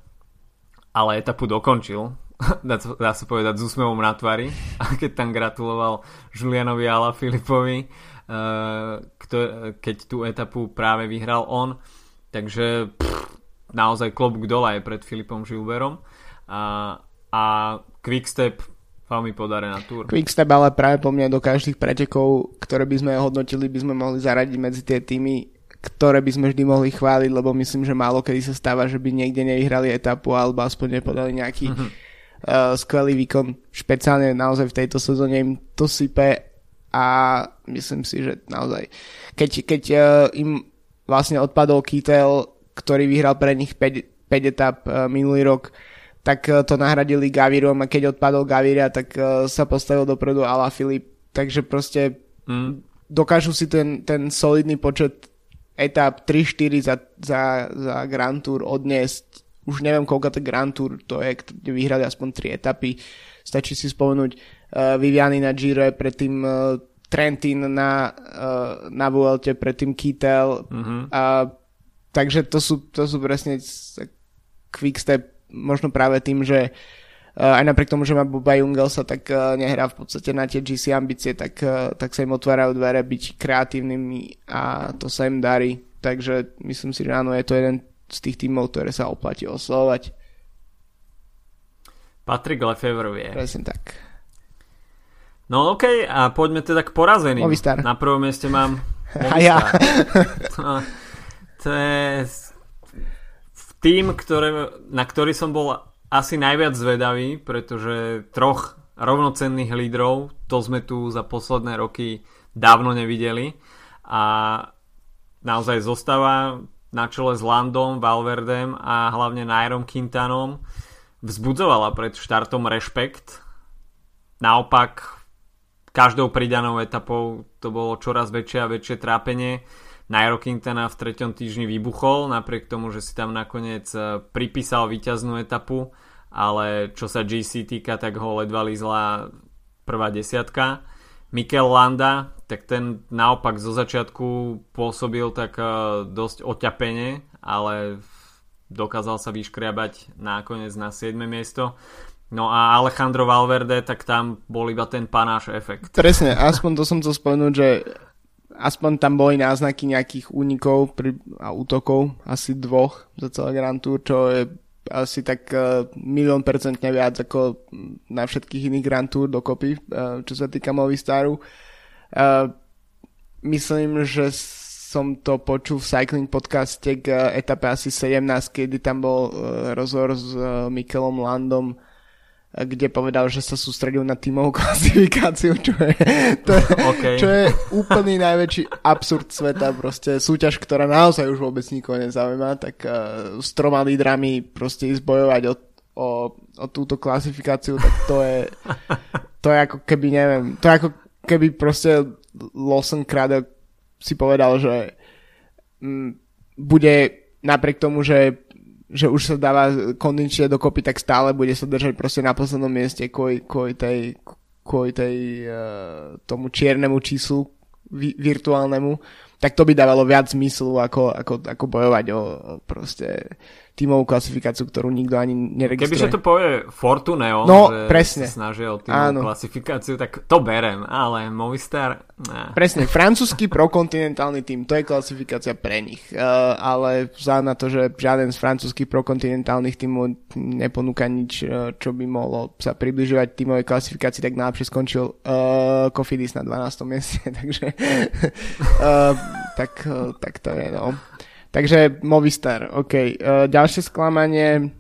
ale etapu dokončil dá, dá sa povedať s úsmevom na tvári a keď tam gratuloval Julianovi Ala Filipovi keď tú etapu práve vyhral on. Takže pff, naozaj klobúk dole je pred Filipom Žilberom. A, a Quickstep veľmi podarená túr. Quickstep ale práve po mne do každých pretekov, ktoré by sme hodnotili, by sme mohli zaradiť medzi tie týmy, ktoré by sme vždy mohli chváliť, lebo myslím, že málo kedy sa stáva, že by niekde nevyhrali etapu alebo aspoň nepodali nejaký mm-hmm. uh, skvelý výkon. Špeciálne naozaj v tejto sezóne im to sype a myslím si, že naozaj, keď, keď uh, im vlastne odpadol Kittel, ktorý vyhral pre nich 5, 5 etap uh, minulý rok, tak uh, to nahradili Gavirom a keď odpadol Gaviria, tak uh, sa postavil dopredu Ala Filip, takže proste mm. dokážu si ten, ten solidný počet etap 3-4 za, za, za Grand Tour odniesť už neviem koľko to Grand Tour to je, kde vyhrali aspoň 3 etapy. Stačí si spomenúť uh, Viviany na Giro, predtým uh, Trentin na, uh, na Vuelte, predtým Kittel. Mm-hmm. Uh, takže to sú, to sú presne quickstep možno práve tým, že uh, aj napriek tomu, že má Boba Jungelsa, tak uh, nehrá v podstate na tie GC ambície, tak, uh, tak sa im otvárajú dvere byť kreatívnymi a to sa im darí. Takže myslím si, že áno, je to jeden z tých tímov, ktoré sa oplatí oslovať. Patrick Lefevre je. Presne tak. No okay, a poďme teda k porazeným. Movistar. Na prvom mieste mám Movistar. A ja. to je tým, ktoré, na ktorý som bol asi najviac zvedavý, pretože troch rovnocenných lídrov, to sme tu za posledné roky dávno nevideli a naozaj zostáva na čele s Landom, Valverdem a hlavne Nairom Quintanom vzbudzovala pred štartom rešpekt. Naopak každou pridanou etapou to bolo čoraz väčšie a väčšie trápenie. Nairo Quintana v treťom týždni vybuchol, napriek tomu, že si tam nakoniec e, pripísal víťaznú etapu, ale čo sa GC týka, tak ho ledva lízla prvá desiatka. Mikel Landa, tak ten naopak zo začiatku pôsobil tak e, dosť oťapene, ale dokázal sa vyškriabať nakoniec na 7. miesto. No a Alejandro Valverde, tak tam bol iba ten panáš efekt. Presne, aspoň to som chcel spomenúť, že aspoň tam boli náznaky nejakých únikov pri, a útokov, asi dvoch za celé Grand Tour, čo je asi tak uh, milión percentne viac ako na všetkých iných Grand Tour dokopy, uh, čo sa týka Movistaru. Uh, myslím, že som to počul v Cycling podcaste k etape asi 17, kedy tam bol rozhovor s Mikelom Landom, kde povedal, že sa sústredil na tímovú klasifikáciu, čo je, to je, okay. čo je úplný najväčší absurd sveta, proste súťaž, ktorá naozaj už vôbec nikoho nezaujíma, tak uh, s troma lídrami proste ísť bojovať o, o, o túto klasifikáciu, tak to je, to je ako keby, neviem, to je ako keby proste Lawson Craddock si povedal, že mm, bude napriek tomu, že že už sa dáva kondične dokopy, tak stále bude sa držať proste na poslednom mieste kvôli, kvôli tej, kvôli tej, uh, tomu čiernemu číslu vi, virtuálnemu, tak to by dávalo viac zmyslu ako, ako, ako bojovať o, o proste tímovú klasifikáciu, ktorú nikto ani neregistruje. Kebyže to povie Fortuneo, no, že presne. sa snažia o tímovú Áno. klasifikáciu, tak to berem, ale Movistar... Ne. Presne, francúzsky prokontinentálny tým, to je klasifikácia pre nich. Uh, ale vzhľadom na to, že žiaden z francúzských prokontinentálnych tímov neponúka nič, uh, čo by mohlo sa približovať tímovej klasifikácii, tak najlepšie skončil uh, Kofidis na 12. mieste, takže uh, tak, uh, tak to je, no. Takže Movistar, OK. Uh, ďalšie sklamanie,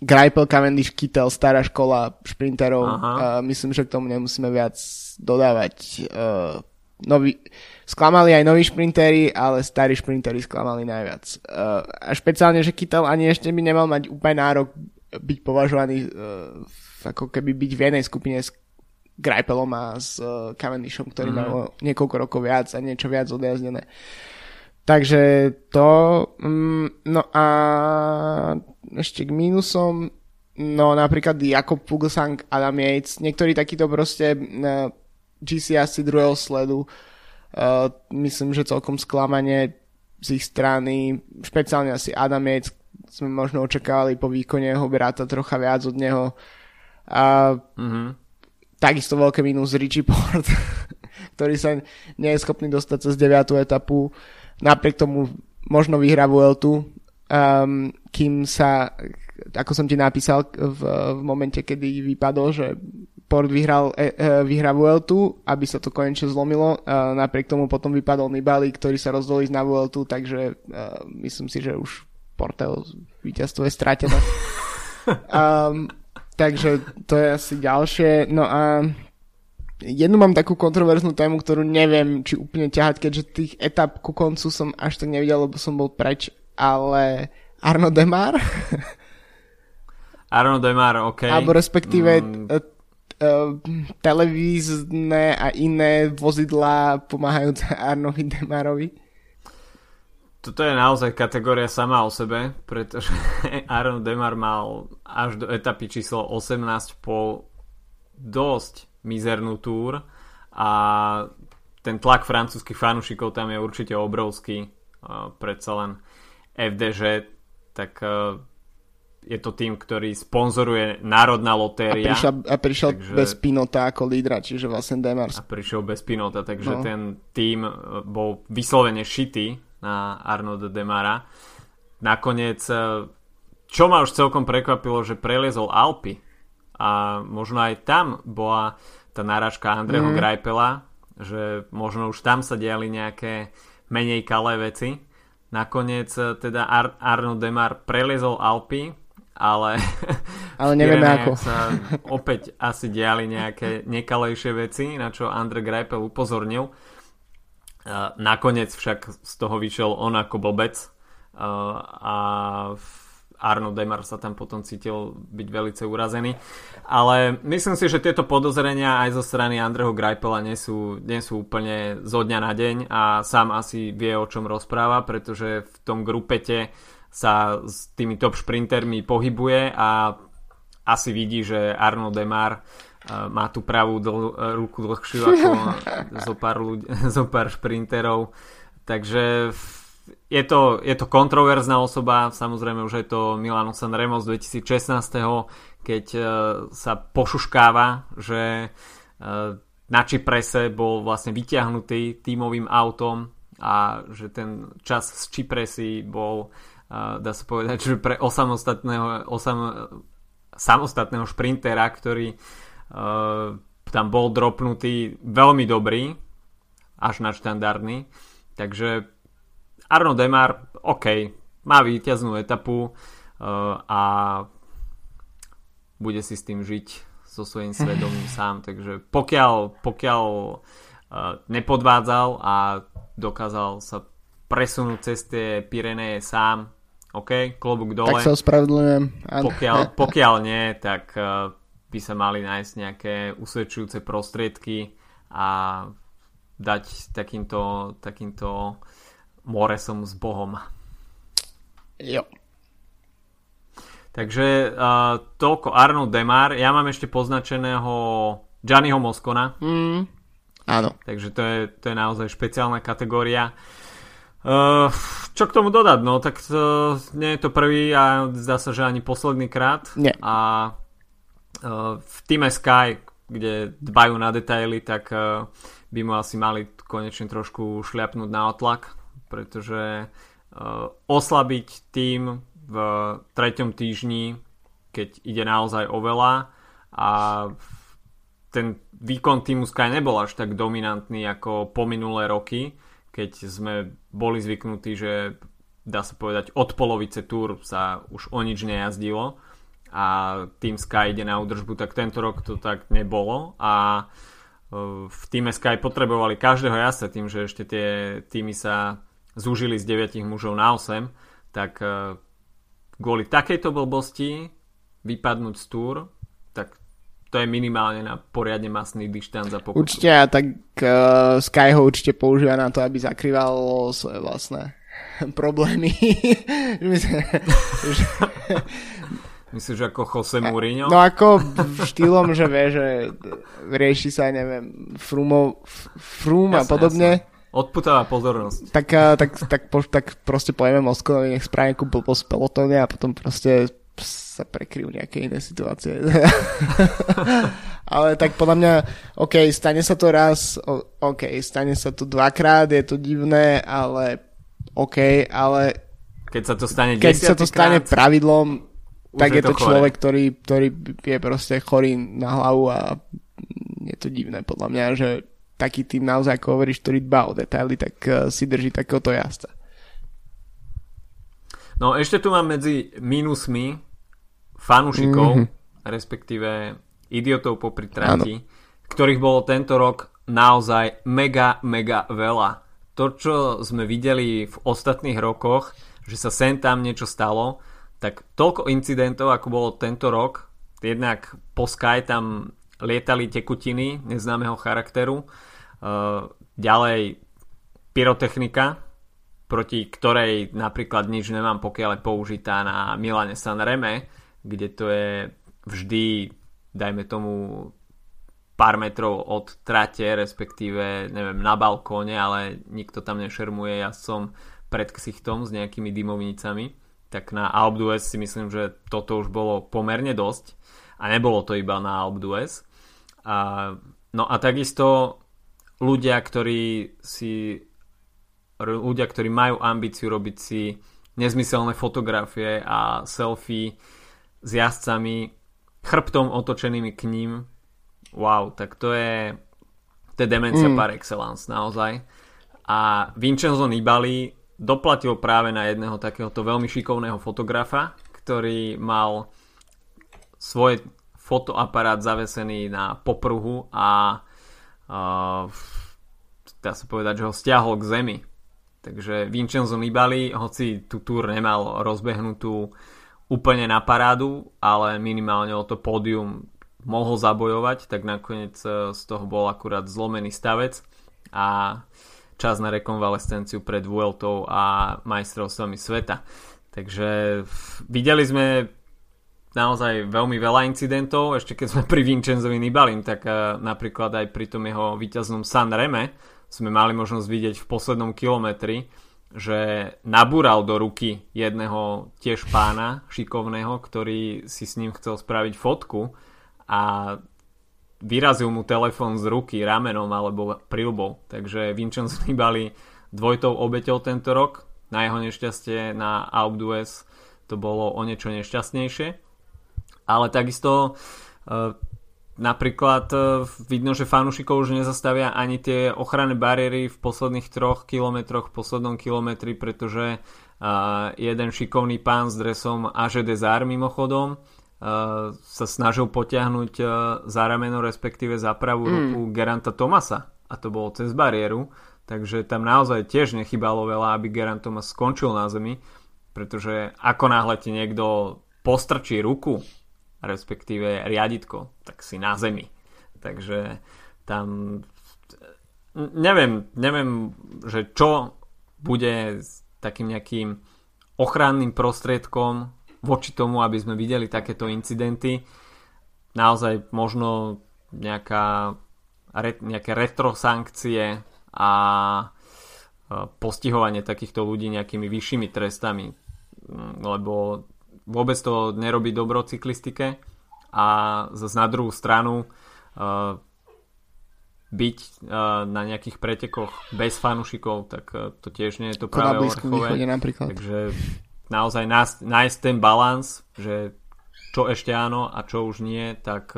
Greipel, Cavendish, Kittel, stará škola šprinterov. Uh, myslím, že k tomu nemusíme viac dodávať. Uh, nový, sklamali aj noví šprintery, ale starí šprintery sklamali najviac. Uh, a špeciálne, že Kittel ani ešte by nemal mať úplne nárok byť považovaný uh, ako keby byť v jednej skupine s Greipelom a s uh, Cavendishom, ktorý mm-hmm. mal niekoľko rokov viac a niečo viac odjazdené. Uh, Takže to, mm, no a ešte k mínusom, no napríklad Jakob Fuglsang, Adam Yates, niektorí takíto proste uh, GC asi druhého sledu, uh, myslím, že celkom sklamanie z ich strany, špeciálne asi Adam Yates, sme možno očakávali po výkone jeho brata trocha viac od neho. A mm-hmm. takisto veľké mínus Richie Port, ktorý sa nie je schopný dostať cez 9. etapu napriek tomu možno vyhrá Vueltu, um, kým sa, ako som ti napísal v, v momente, kedy vypadol, že Port vyhral, e, e, vyhrá Vueltu, aby sa to konečne zlomilo. Uh, napriek tomu potom vypadol Nibali, ktorý sa rozdolí na Vueltu, takže uh, myslím si, že už Portel víťazstvo je stratené. um, takže to je asi ďalšie. No a jednu mám takú kontroverznú tému, ktorú neviem, či úplne ťahať, keďže tých etap ku koncu som až tak nevidel, lebo som bol preč, ale Arno Demar? Arno Demar, OK. Alebo respektíve mm. uh, televízne a iné vozidlá pomáhajúce Arnovi Demarovi. Toto je naozaj kategória sama o sebe, pretože Arno Demar mal až do etapy číslo 18 po dosť mizernú túr a ten tlak francúzských fanúšikov tam je určite obrovský. Uh, predsa len FDŽ, tak uh, je to tým, ktorý sponzoruje Národná lotéria. A prišiel, a prišiel takže, bez Pinota ako lídra, čiže vlastne Demars. A prišiel bez Pinota, takže no. ten tým bol vyslovene šitý na Arnaud Demara. Nakoniec, čo ma už celkom prekvapilo, že preliezol Alpy a možno aj tam bola tá náražka Andreho mm. Grajpela, že možno už tam sa diali nejaké menej kalé veci. Nakoniec e, teda Ar- Arno Demar preliezol Alpy, ale, ale nevieme ako. sa opäť asi diali nejaké nekalejšie veci, na čo Andre Greipel upozornil. Nakoniec však z toho vyšiel on ako blbec e, a Arno Demar sa tam potom cítil byť veľmi urazený. Ale myslím si, že tieto podozrenia aj zo strany Andreho Greipela nie sú, nie sú úplne zo dňa na deň a sám asi vie o čom rozpráva, pretože v tom grupete sa s tými top šprintermi pohybuje a asi vidí, že Arno Demar uh, má tú pravú dl- ruku dlhšiu ako zo pár, ľudí, zo pár šprinterov. Takže v je to, je to kontroverzná osoba, samozrejme už je to Milano Sanremo z 2016, keď uh, sa pošuškáva, že uh, na Čiprese bol vlastne vyťahnutý tímovým autom a že ten čas z Čipresy bol, uh, dá sa povedať, že pre osamostatného, osam, samostatného šprintera, ktorý tam bol dropnutý veľmi dobrý, až na štandardný. Takže Arno Demar, OK, má víťaznú etapu uh, a bude si s tým žiť so svojím svedomím sám, takže pokiaľ, pokiaľ uh, nepodvádzal a dokázal sa presunúť cez tie Pireneje sám, OK, klobúk dole. Tak sa ospravedlňujem. Pokiaľ, pokiaľ nie, tak uh, by sa mali nájsť nejaké usvedčujúce prostriedky a dať takýmto, takýmto Moresom s Bohom. Jo. Takže uh, toľko Arnold Demar. Ja mám ešte poznačeného Gianniho Moscona. Mm, áno. Takže to je, to je naozaj špeciálna kategória. Uh, čo k tomu dodať? No, tak to, nie je to prvý a zdá sa, že ani posledný krát. Nie. A uh, v Team Sky, kde dbajú na detaily, tak uh, by mu asi mali konečne trošku šliapnúť na otlak, pretože uh, oslabiť tým v treťom týždni, keď ide naozaj o veľa a ten výkon týmu Sky nebol až tak dominantný ako po minulé roky, keď sme boli zvyknutí, že dá sa povedať od polovice túr sa už o nič nejazdilo a tým Sky ide na údržbu, tak tento rok to tak nebolo a e, v týme Sky potrebovali každého jazda tým, že ešte tie týmy sa zúžili z 9 mužov na 8, tak e, kvôli takejto blbosti vypadnúť z túr, tak to je minimálne na poriadne masný dištanc za pokutu. Určite a tak uh, Sky ho určite používa na to, aby zakrýval svoje vlastné problémy. Myslíš, že ako Jose Mourinho? No ako štýlom, že vie, že rieši sa, neviem, Frumo, Frum a podobne. Jasne. Odputáva pozornosť. Tak, tak, tak, tak, tak proste povieme Moskovi, nech spraví nejakú blbosť pelotóne a potom proste sa prekryjú nejaké iné situácie. ale tak podľa mňa, OK, stane sa to raz, OK, stane sa to dvakrát, je to divné, ale OK, ale keď sa to stane keď sa to stane krát, pravidlom, tak je to, to človek, ktorý, ktorý je proste chorý na hlavu a je to divné podľa mňa, že taký tým naozaj, ako hovoríš, ktorý dbá o detaily, tak uh, si drží takéhoto jazda. No ešte tu mám medzi minusmi fanúšikov, mm-hmm. respektíve idiotov popri trati, ktorých bolo tento rok naozaj mega, mega veľa. To, čo sme videli v ostatných rokoch, že sa sem tam niečo stalo, tak toľko incidentov, ako bolo tento rok, jednak po Sky tam lietali tekutiny neznámeho charakteru, Eh, ďalej pyrotechnika, proti ktorej napríklad nič nemám, pokiaľ je použitá na Milane Sanreme, kde to je vždy, dajme tomu, pár metrov od trate, respektíve, neviem, na balkóne, ale nikto tam nešermuje, ja som pred ksichtom s nejakými dymovnicami, tak na Alp si myslím, že toto už bolo pomerne dosť. A nebolo to iba na Alp A, no a takisto ľudia, ktorí si ľudia, ktorí majú ambíciu robiť si nezmyselné fotografie a selfie s jazdcami chrbtom otočenými k ním wow, tak to je to je demencia mm. par excellence naozaj a Vincenzo Nibali doplatil práve na jedného takéhoto veľmi šikovného fotografa, ktorý mal svoj fotoaparát zavesený na popruhu a uh, dá sa povedať, že ho stiahol k zemi. Takže Vincenzo Nibali, hoci tú túr nemal rozbehnutú úplne na parádu, ale minimálne o to pódium mohol zabojovať, tak nakoniec e, z toho bol akurát zlomený stavec a čas na rekonvalescenciu pred Vueltou a majstrovstvami sveta. Takže videli sme naozaj veľmi veľa incidentov, ešte keď sme pri Vincenzovi Nibalim, tak uh, napríklad aj pri tom jeho víťaznom San Reme sme mali možnosť vidieť v poslednom kilometri, že nabúral do ruky jedného tiež pána šikovného, ktorý si s ním chcel spraviť fotku a vyrazil mu telefón z ruky ramenom alebo prilbou. Takže Vincenzo Nibali dvojtou obeťou tento rok. Na jeho nešťastie na Alpe to bolo o niečo nešťastnejšie ale takisto e, napríklad e, vidno, že fanúšikov už nezastavia ani tie ochranné bariéry v posledných troch kilometroch, v poslednom kilometri, pretože e, jeden šikovný pán s dresom AG Desar mimochodom sa snažil potiahnuť za rameno, respektíve za pravú mm. ruku Geranta Tomasa a to bolo cez bariéru, takže tam naozaj tiež nechybalo veľa, aby Gerant Thomas skončil na zemi, pretože ako náhle ti niekto postrčí ruku respektíve riaditko, tak si na zemi. Takže tam neviem, neviem, že čo bude s takým nejakým ochranným prostriedkom voči tomu, aby sme videli takéto incidenty. Naozaj možno nejaká, nejaké retrosankcie a postihovanie takýchto ľudí nejakými vyššími trestami, lebo vôbec to nerobí dobro cyklistike a zase na druhú stranu byť na nejakých pretekoch bez fanúšikov, tak to tiež nie je to práve orchové. Takže naozaj nájsť ten balans, že čo ešte áno a čo už nie, tak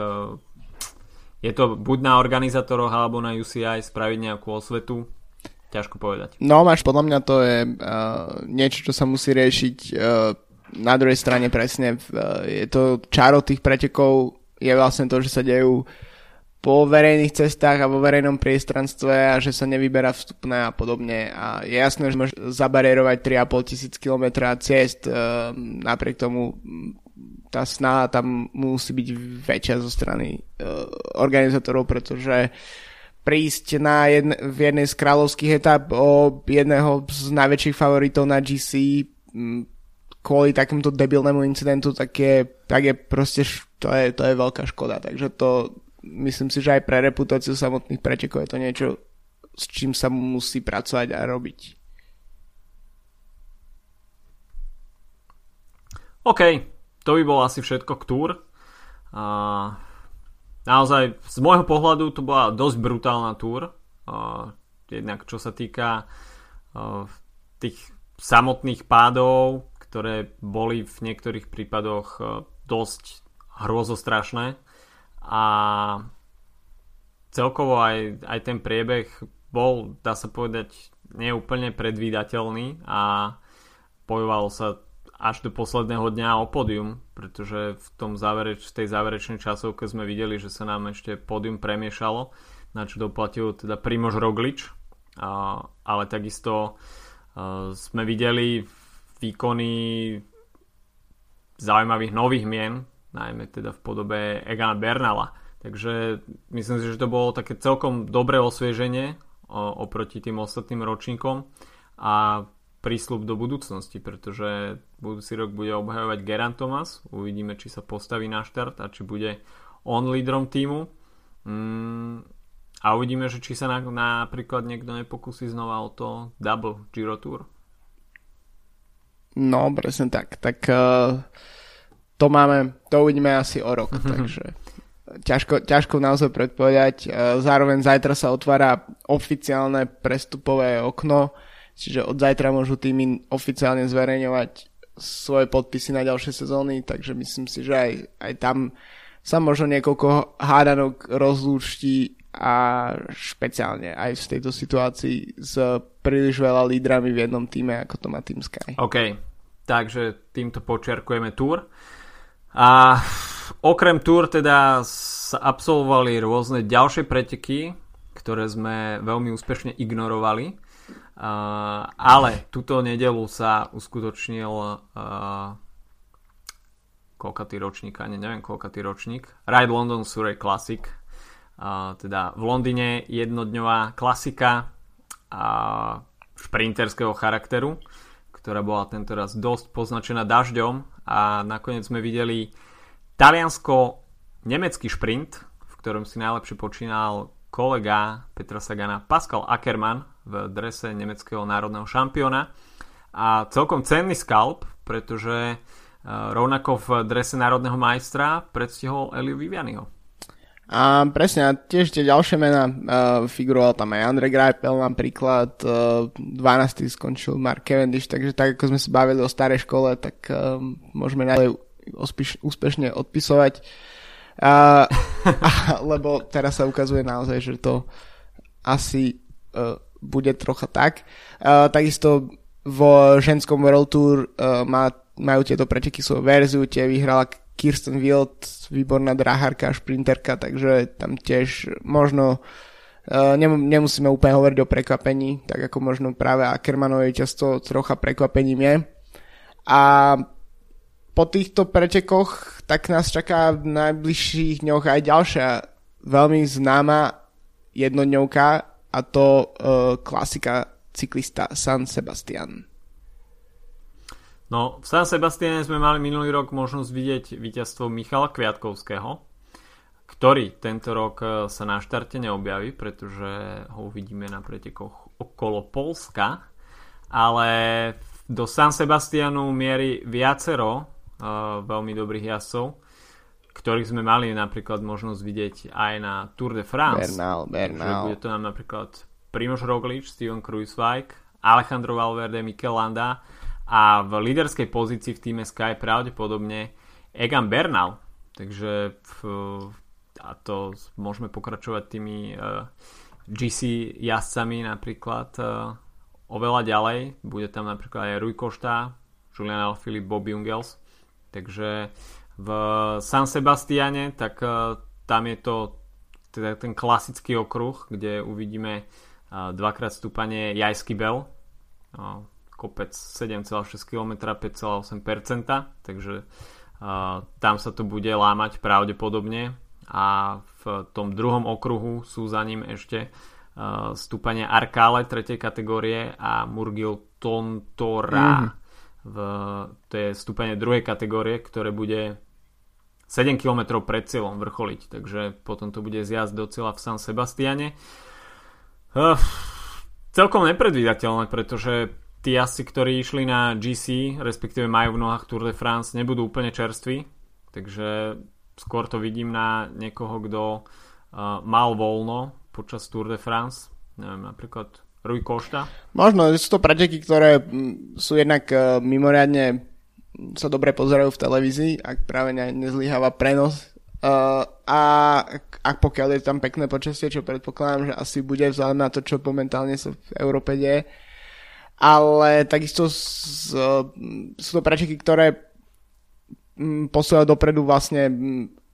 je to buď na organizátoroch alebo na UCI spraviť nejakú osvetu, ťažko povedať. No máš, podľa mňa to je uh, niečo, čo sa musí riešiť uh, na druhej strane presne. Uh, je to čaro tých pretekov, je vlastne to, že sa dejú po verejných cestách a vo verejnom priestranstve a že sa nevyberá vstupné a podobne. A je jasné, že môžeš zabarérovať 3,5 tisíc km ciest, uh, napriek tomu tá snaha tam musí byť väčšia zo strany uh, organizátorov, pretože prísť na jedne, v jednej z kráľovských etap o jedného z najväčších favoritov na GC m, kvôli takémuto debilnému incidentu, tak je, tak je proste, to je, to je veľká škoda. Takže to myslím si, že aj pre reputáciu samotných pretekov je to niečo, s čím sa musí pracovať a robiť. OK, to by bolo asi všetko k túr. A naozaj z môjho pohľadu to bola dosť brutálna túr. A jednak čo sa týka tých samotných pádov, ktoré boli v niektorých prípadoch dosť hrozostrašné a celkovo aj, aj ten priebeh bol, dá sa povedať, neúplne predvídateľný a bojovalo sa až do posledného dňa o pódium, pretože v, tom závereč, v tej záverečnej časovke sme videli, že sa nám ešte pódium premiešalo, na čo doplatil teda Primož Roglič, a, ale takisto a, sme videli výkony zaujímavých nových mien, najmä teda v podobe Egana Bernala. Takže myslím si, že to bolo také celkom dobré osvieženie oproti tým ostatným ročníkom a prísľub do budúcnosti, pretože budúci rok bude obhajovať Geran Thomas. Uvidíme, či sa postaví na štart a či bude on lídrom týmu. Mm, a uvidíme, že či sa na, napríklad niekto nepokusí znova o to double Giro Tour. No, presne tak. Tak uh, to máme, to uvidíme asi o rok, takže ťažko, ťažko naozaj predpovedať. Uh, zároveň zajtra sa otvára oficiálne prestupové okno Čiže od zajtra môžu týmy oficiálne zverejňovať svoje podpisy na ďalšie sezóny, takže myslím si, že aj, aj tam sa možno niekoľko hádanok rozlúčti a špeciálne aj v tejto situácii s príliš veľa lídrami v jednom týme, ako to má Team Sky. OK, takže týmto počiarkujeme túr. A okrem túr teda sa absolvovali rôzne ďalšie preteky, ktoré sme veľmi úspešne ignorovali. Uh, ale túto nedelu sa uskutočnil uh, koľkatý ročník, ani neviem koľkatý ročník, Ride London Surrey Classic, teda v Londýne jednodňová klasika uh, šprinterského charakteru, ktorá bola tento raz dosť poznačená dažďom a nakoniec sme videli taliansko-nemecký šprint, v ktorom si najlepšie počínal kolega Petra Sagana Pascal Ackermann v drese nemeckého národného šampióna a celkom cenný skalp, pretože e, rovnako v drese národného majstra predstihol Eliu Vivianiho. A presne, a tiež tie ďalšie mená, uh, figuroval tam aj Andre Greipel napríklad, uh, 12. skončil Mark Cavendish, takže tak ako sme sa bavili o starej škole, tak uh, môžeme naďalej úspešne odpisovať. Uh, lebo teraz sa ukazuje naozaj, že to asi uh, bude trocha tak. Uh, takisto vo ženskom World Tour uh, má, majú tieto preteky svoju verziu, tie vyhrala Kirsten Wild, výborná drahárka šprinterka, takže tam tiež možno uh, nemusíme úplne hovoriť o prekvapení, tak ako možno práve Ackermanovej často trocha prekvapením je. A po týchto pretekoch tak nás čaká v najbližších dňoch aj ďalšia veľmi známa jednodňovka a to uh, klasika cyklista San Sebastian. No, v San Sebastiane sme mali minulý rok možnosť vidieť víťazstvo Michala Kviatkovského, ktorý tento rok e, sa na štarte neobjaví, pretože ho uvidíme na pretekoch okolo Polska, ale do San Sebastianu mierí viacero uh, veľmi dobrých jazdcov, ktorých sme mali napríklad možnosť vidieť aj na Tour de France. Bernal, Bernal. bude to nám napríklad Primož Roglič, Steven Kruiswijk, Alejandro Valverde, Mikel Landa a v líderskej pozícii v týme Sky pravdepodobne Egan Bernal. Takže v, a to môžeme pokračovať tými uh, eh, GC jazdcami napríklad uh, oveľa ďalej. Bude tam napríklad aj Rui Košta, Julian Alaphilippe, Bob Jungels. Takže v San Sebastiane, tak uh, tam je to teda ten klasický okruh, kde uvidíme uh, dvakrát stúpanie Jajsky Bell, uh, kopec 7,6 km, 5,8%, takže tam sa to bude lámať pravdepodobne a v tom druhom okruhu sú za ním ešte stúpanie Arkále 3. kategórie a Murgil Tontora. Mm. V, to je stúpanie druhej kategórie, ktoré bude 7 km pred cieľom vrcholiť, takže potom to bude zjazd do cieľa v San Sebastiane. Uh, celkom nepredvídateľné, pretože tí asi, ktorí išli na GC, respektíve majú v nohách Tour de France, nebudú úplne čerství, takže skôr to vidím na niekoho, kto uh, mal voľno počas Tour de France, neviem, napríklad Rui Košta. Možno, sú to preteky, ktoré sú jednak uh, mimoriadne sa dobre pozerajú v televízii, ak práve ne, nezlyháva prenos. Uh, a ak pokiaľ je tam pekné počasie, čo predpokladám, že asi bude vzhľadom na to, čo momentálne sa v Európe deje. Ale takisto uh, sú to preteky, ktoré um, posúvajú dopredu vlastne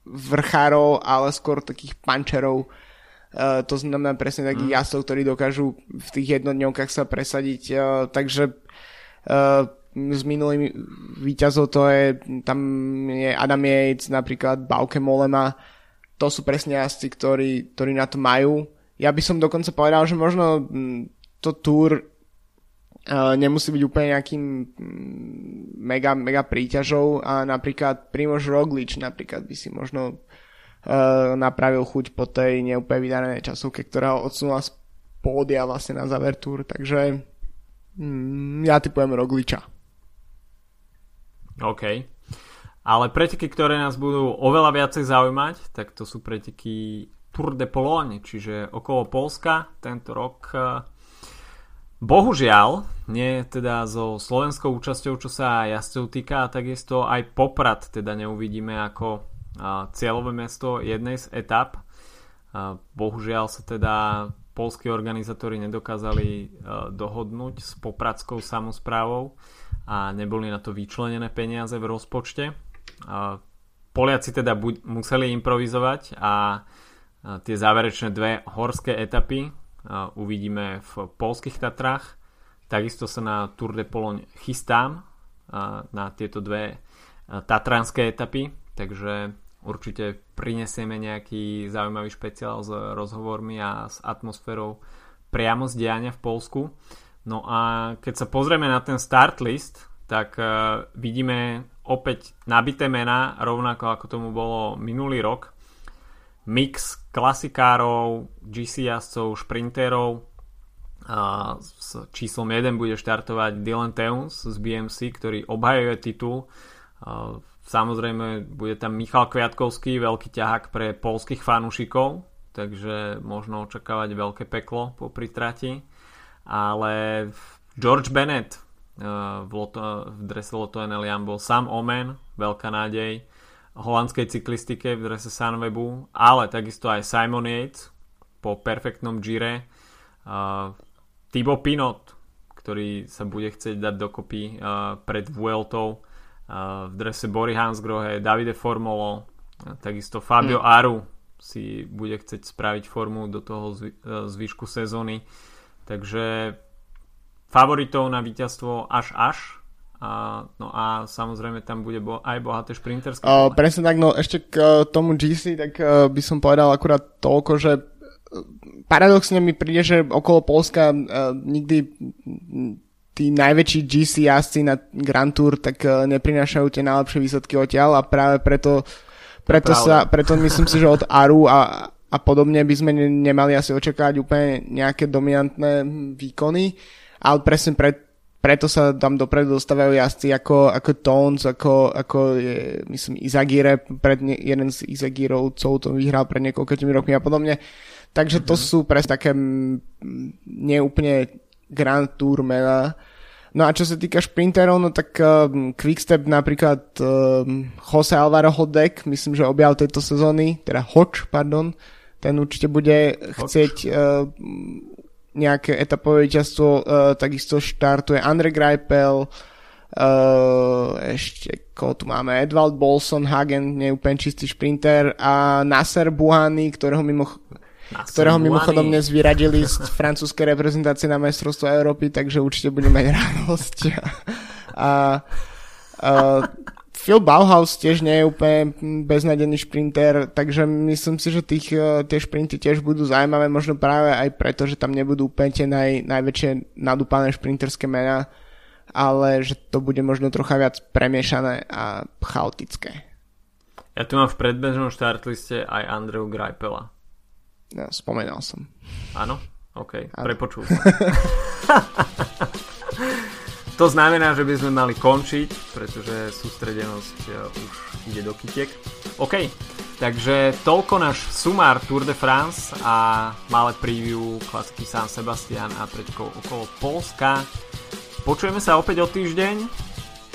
vrchárov, ale skôr takých pančerov, Uh, to znamená presne takých mm. jazdcov, ktorí dokážu v tých jednodňovkách sa presadiť. Uh, takže uh, s minulými výťazov to je, tam je Adam Yates, napríklad Bauke Molema, to sú presne jazdci, ktorí, ktorí na to majú. Ja by som dokonca povedal, že možno to Tour uh, nemusí byť úplne nejakým mega, mega príťažou a napríklad Primož Roglič napríklad by si možno uh, napravil chuť po tej neúplne vydarenej časovke, ktorá ho odsunula z pódia vlastne na záver túr, takže mm, ja typujem Rogliča. OK. Ale preteky, ktoré nás budú oveľa viacej zaujímať, tak to sú preteky Tour de Pologne, čiže okolo Polska tento rok. Bohužiaľ, nie teda so slovenskou účasťou, čo sa jazdcov týka, takisto aj Poprad teda neuvidíme ako cieľové mesto jednej z etap. Bohužiaľ sa teda polskí organizátori nedokázali e, dohodnúť s popradskou samozprávou a neboli na to vyčlenené peniaze v rozpočte. Poliaci teda museli improvizovať a tie záverečné dve horské etapy uvidíme v polských Tatrách. Takisto sa na Tour de Pologne chystám na tieto dve tatranské etapy, takže určite prinesieme nejaký zaujímavý špeciál s rozhovormi a s atmosférou priamo z diania v Polsku. No a keď sa pozrieme na ten start list, tak uh, vidíme opäť nabité mená, rovnako ako tomu bolo minulý rok. Mix klasikárov, GC šprinterov. Uh, s číslom 1 bude štartovať Dylan Teuns z BMC, ktorý obhajuje titul. Uh, Samozrejme, bude tam Michal Kviatkovský, veľký ťahák pre polských fanúšikov, takže možno očakávať veľké peklo po pritrati. Ale George Bennett uh, v, Loto, v drese Lotto NL bol sám omen, veľká nádej holandskej cyklistike v drese Sunwebu, ale takisto aj Simon Yates po perfektnom gire. Uh, Thibaut Pinot, ktorý sa bude chcieť dať dokopy uh, pred Vueltou v drese Bory Hansgrohe, Davide Formolo, takisto Fabio mm. Aru si bude chcieť spraviť formu do toho e, zvyšku sezóny. Takže favoritov na víťazstvo až až. A, no a samozrejme tam bude bo, aj bohaté šprinterské. Uh, presne tak, no ešte k uh, tomu GC, tak uh, by som povedal akurát toľko, že paradoxne mi príde, že okolo Polska uh, nikdy tí najväčší GC jazdci na Grand Tour tak uh, neprinášajú tie najlepšie výsledky odtiaľ a práve preto, preto, sa, preto myslím si, že od Aru a, a podobne by sme nemali asi očakávať úplne nejaké dominantné výkony, ale presne pre, preto sa tam dopredu dostávajú jazdci ako, ako Tones, ako, ako je, myslím, Izagire, pred ne, jeden z Izagirovcov to vyhral pred niekoľkými rokmi a podobne. Takže to mm-hmm. sú presne také neúplne Grand Tour mená. No a čo sa týka šprinterov, no tak um, Quickstep napríklad um, Jose Alvaro Hodek, myslím, že objav tejto sezóny, teda Hoč, pardon, ten určite bude Hoč. chcieť uh, nejaké etapové víťazstvo, uh, takisto štartuje Andre Greipel, uh, ešte koho tu máme, Edvald Bolson, Hagen, neúplne čistý šprinter a Nasser Buhany, ktorého mimo ktorého mimochodom dnes vyradili z francúzskej reprezentácie na majstrovstvo Európy, takže určite budeme mať radosť. a, a Phil Bauhaus tiež nie je úplne beznadený šprinter, takže myslím si, že tých, e, tie šprinty tiež budú zaujímavé, možno práve aj preto, že tam nebudú úplne tie naj, najväčšie nadúpané šprinterské mená, ale že to bude možno trocha viac premiešané a chaotické. Ja tu mám v predbežnom štartliste aj Andreu Greipela. Ja, spomenal som. Áno? OK, ano. prepočul som. To znamená, že by sme mali končiť, pretože sústredenosť e, už ide do kytiek. OK, takže toľko náš sumár Tour de France a malé preview klasiky San Sebastian a preďko okolo Polska. Počujeme sa opäť o týždeň.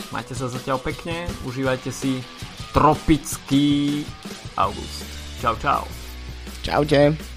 Majte sa zatiaľ pekne, užívajte si tropický august. Čau, čau. Čaute.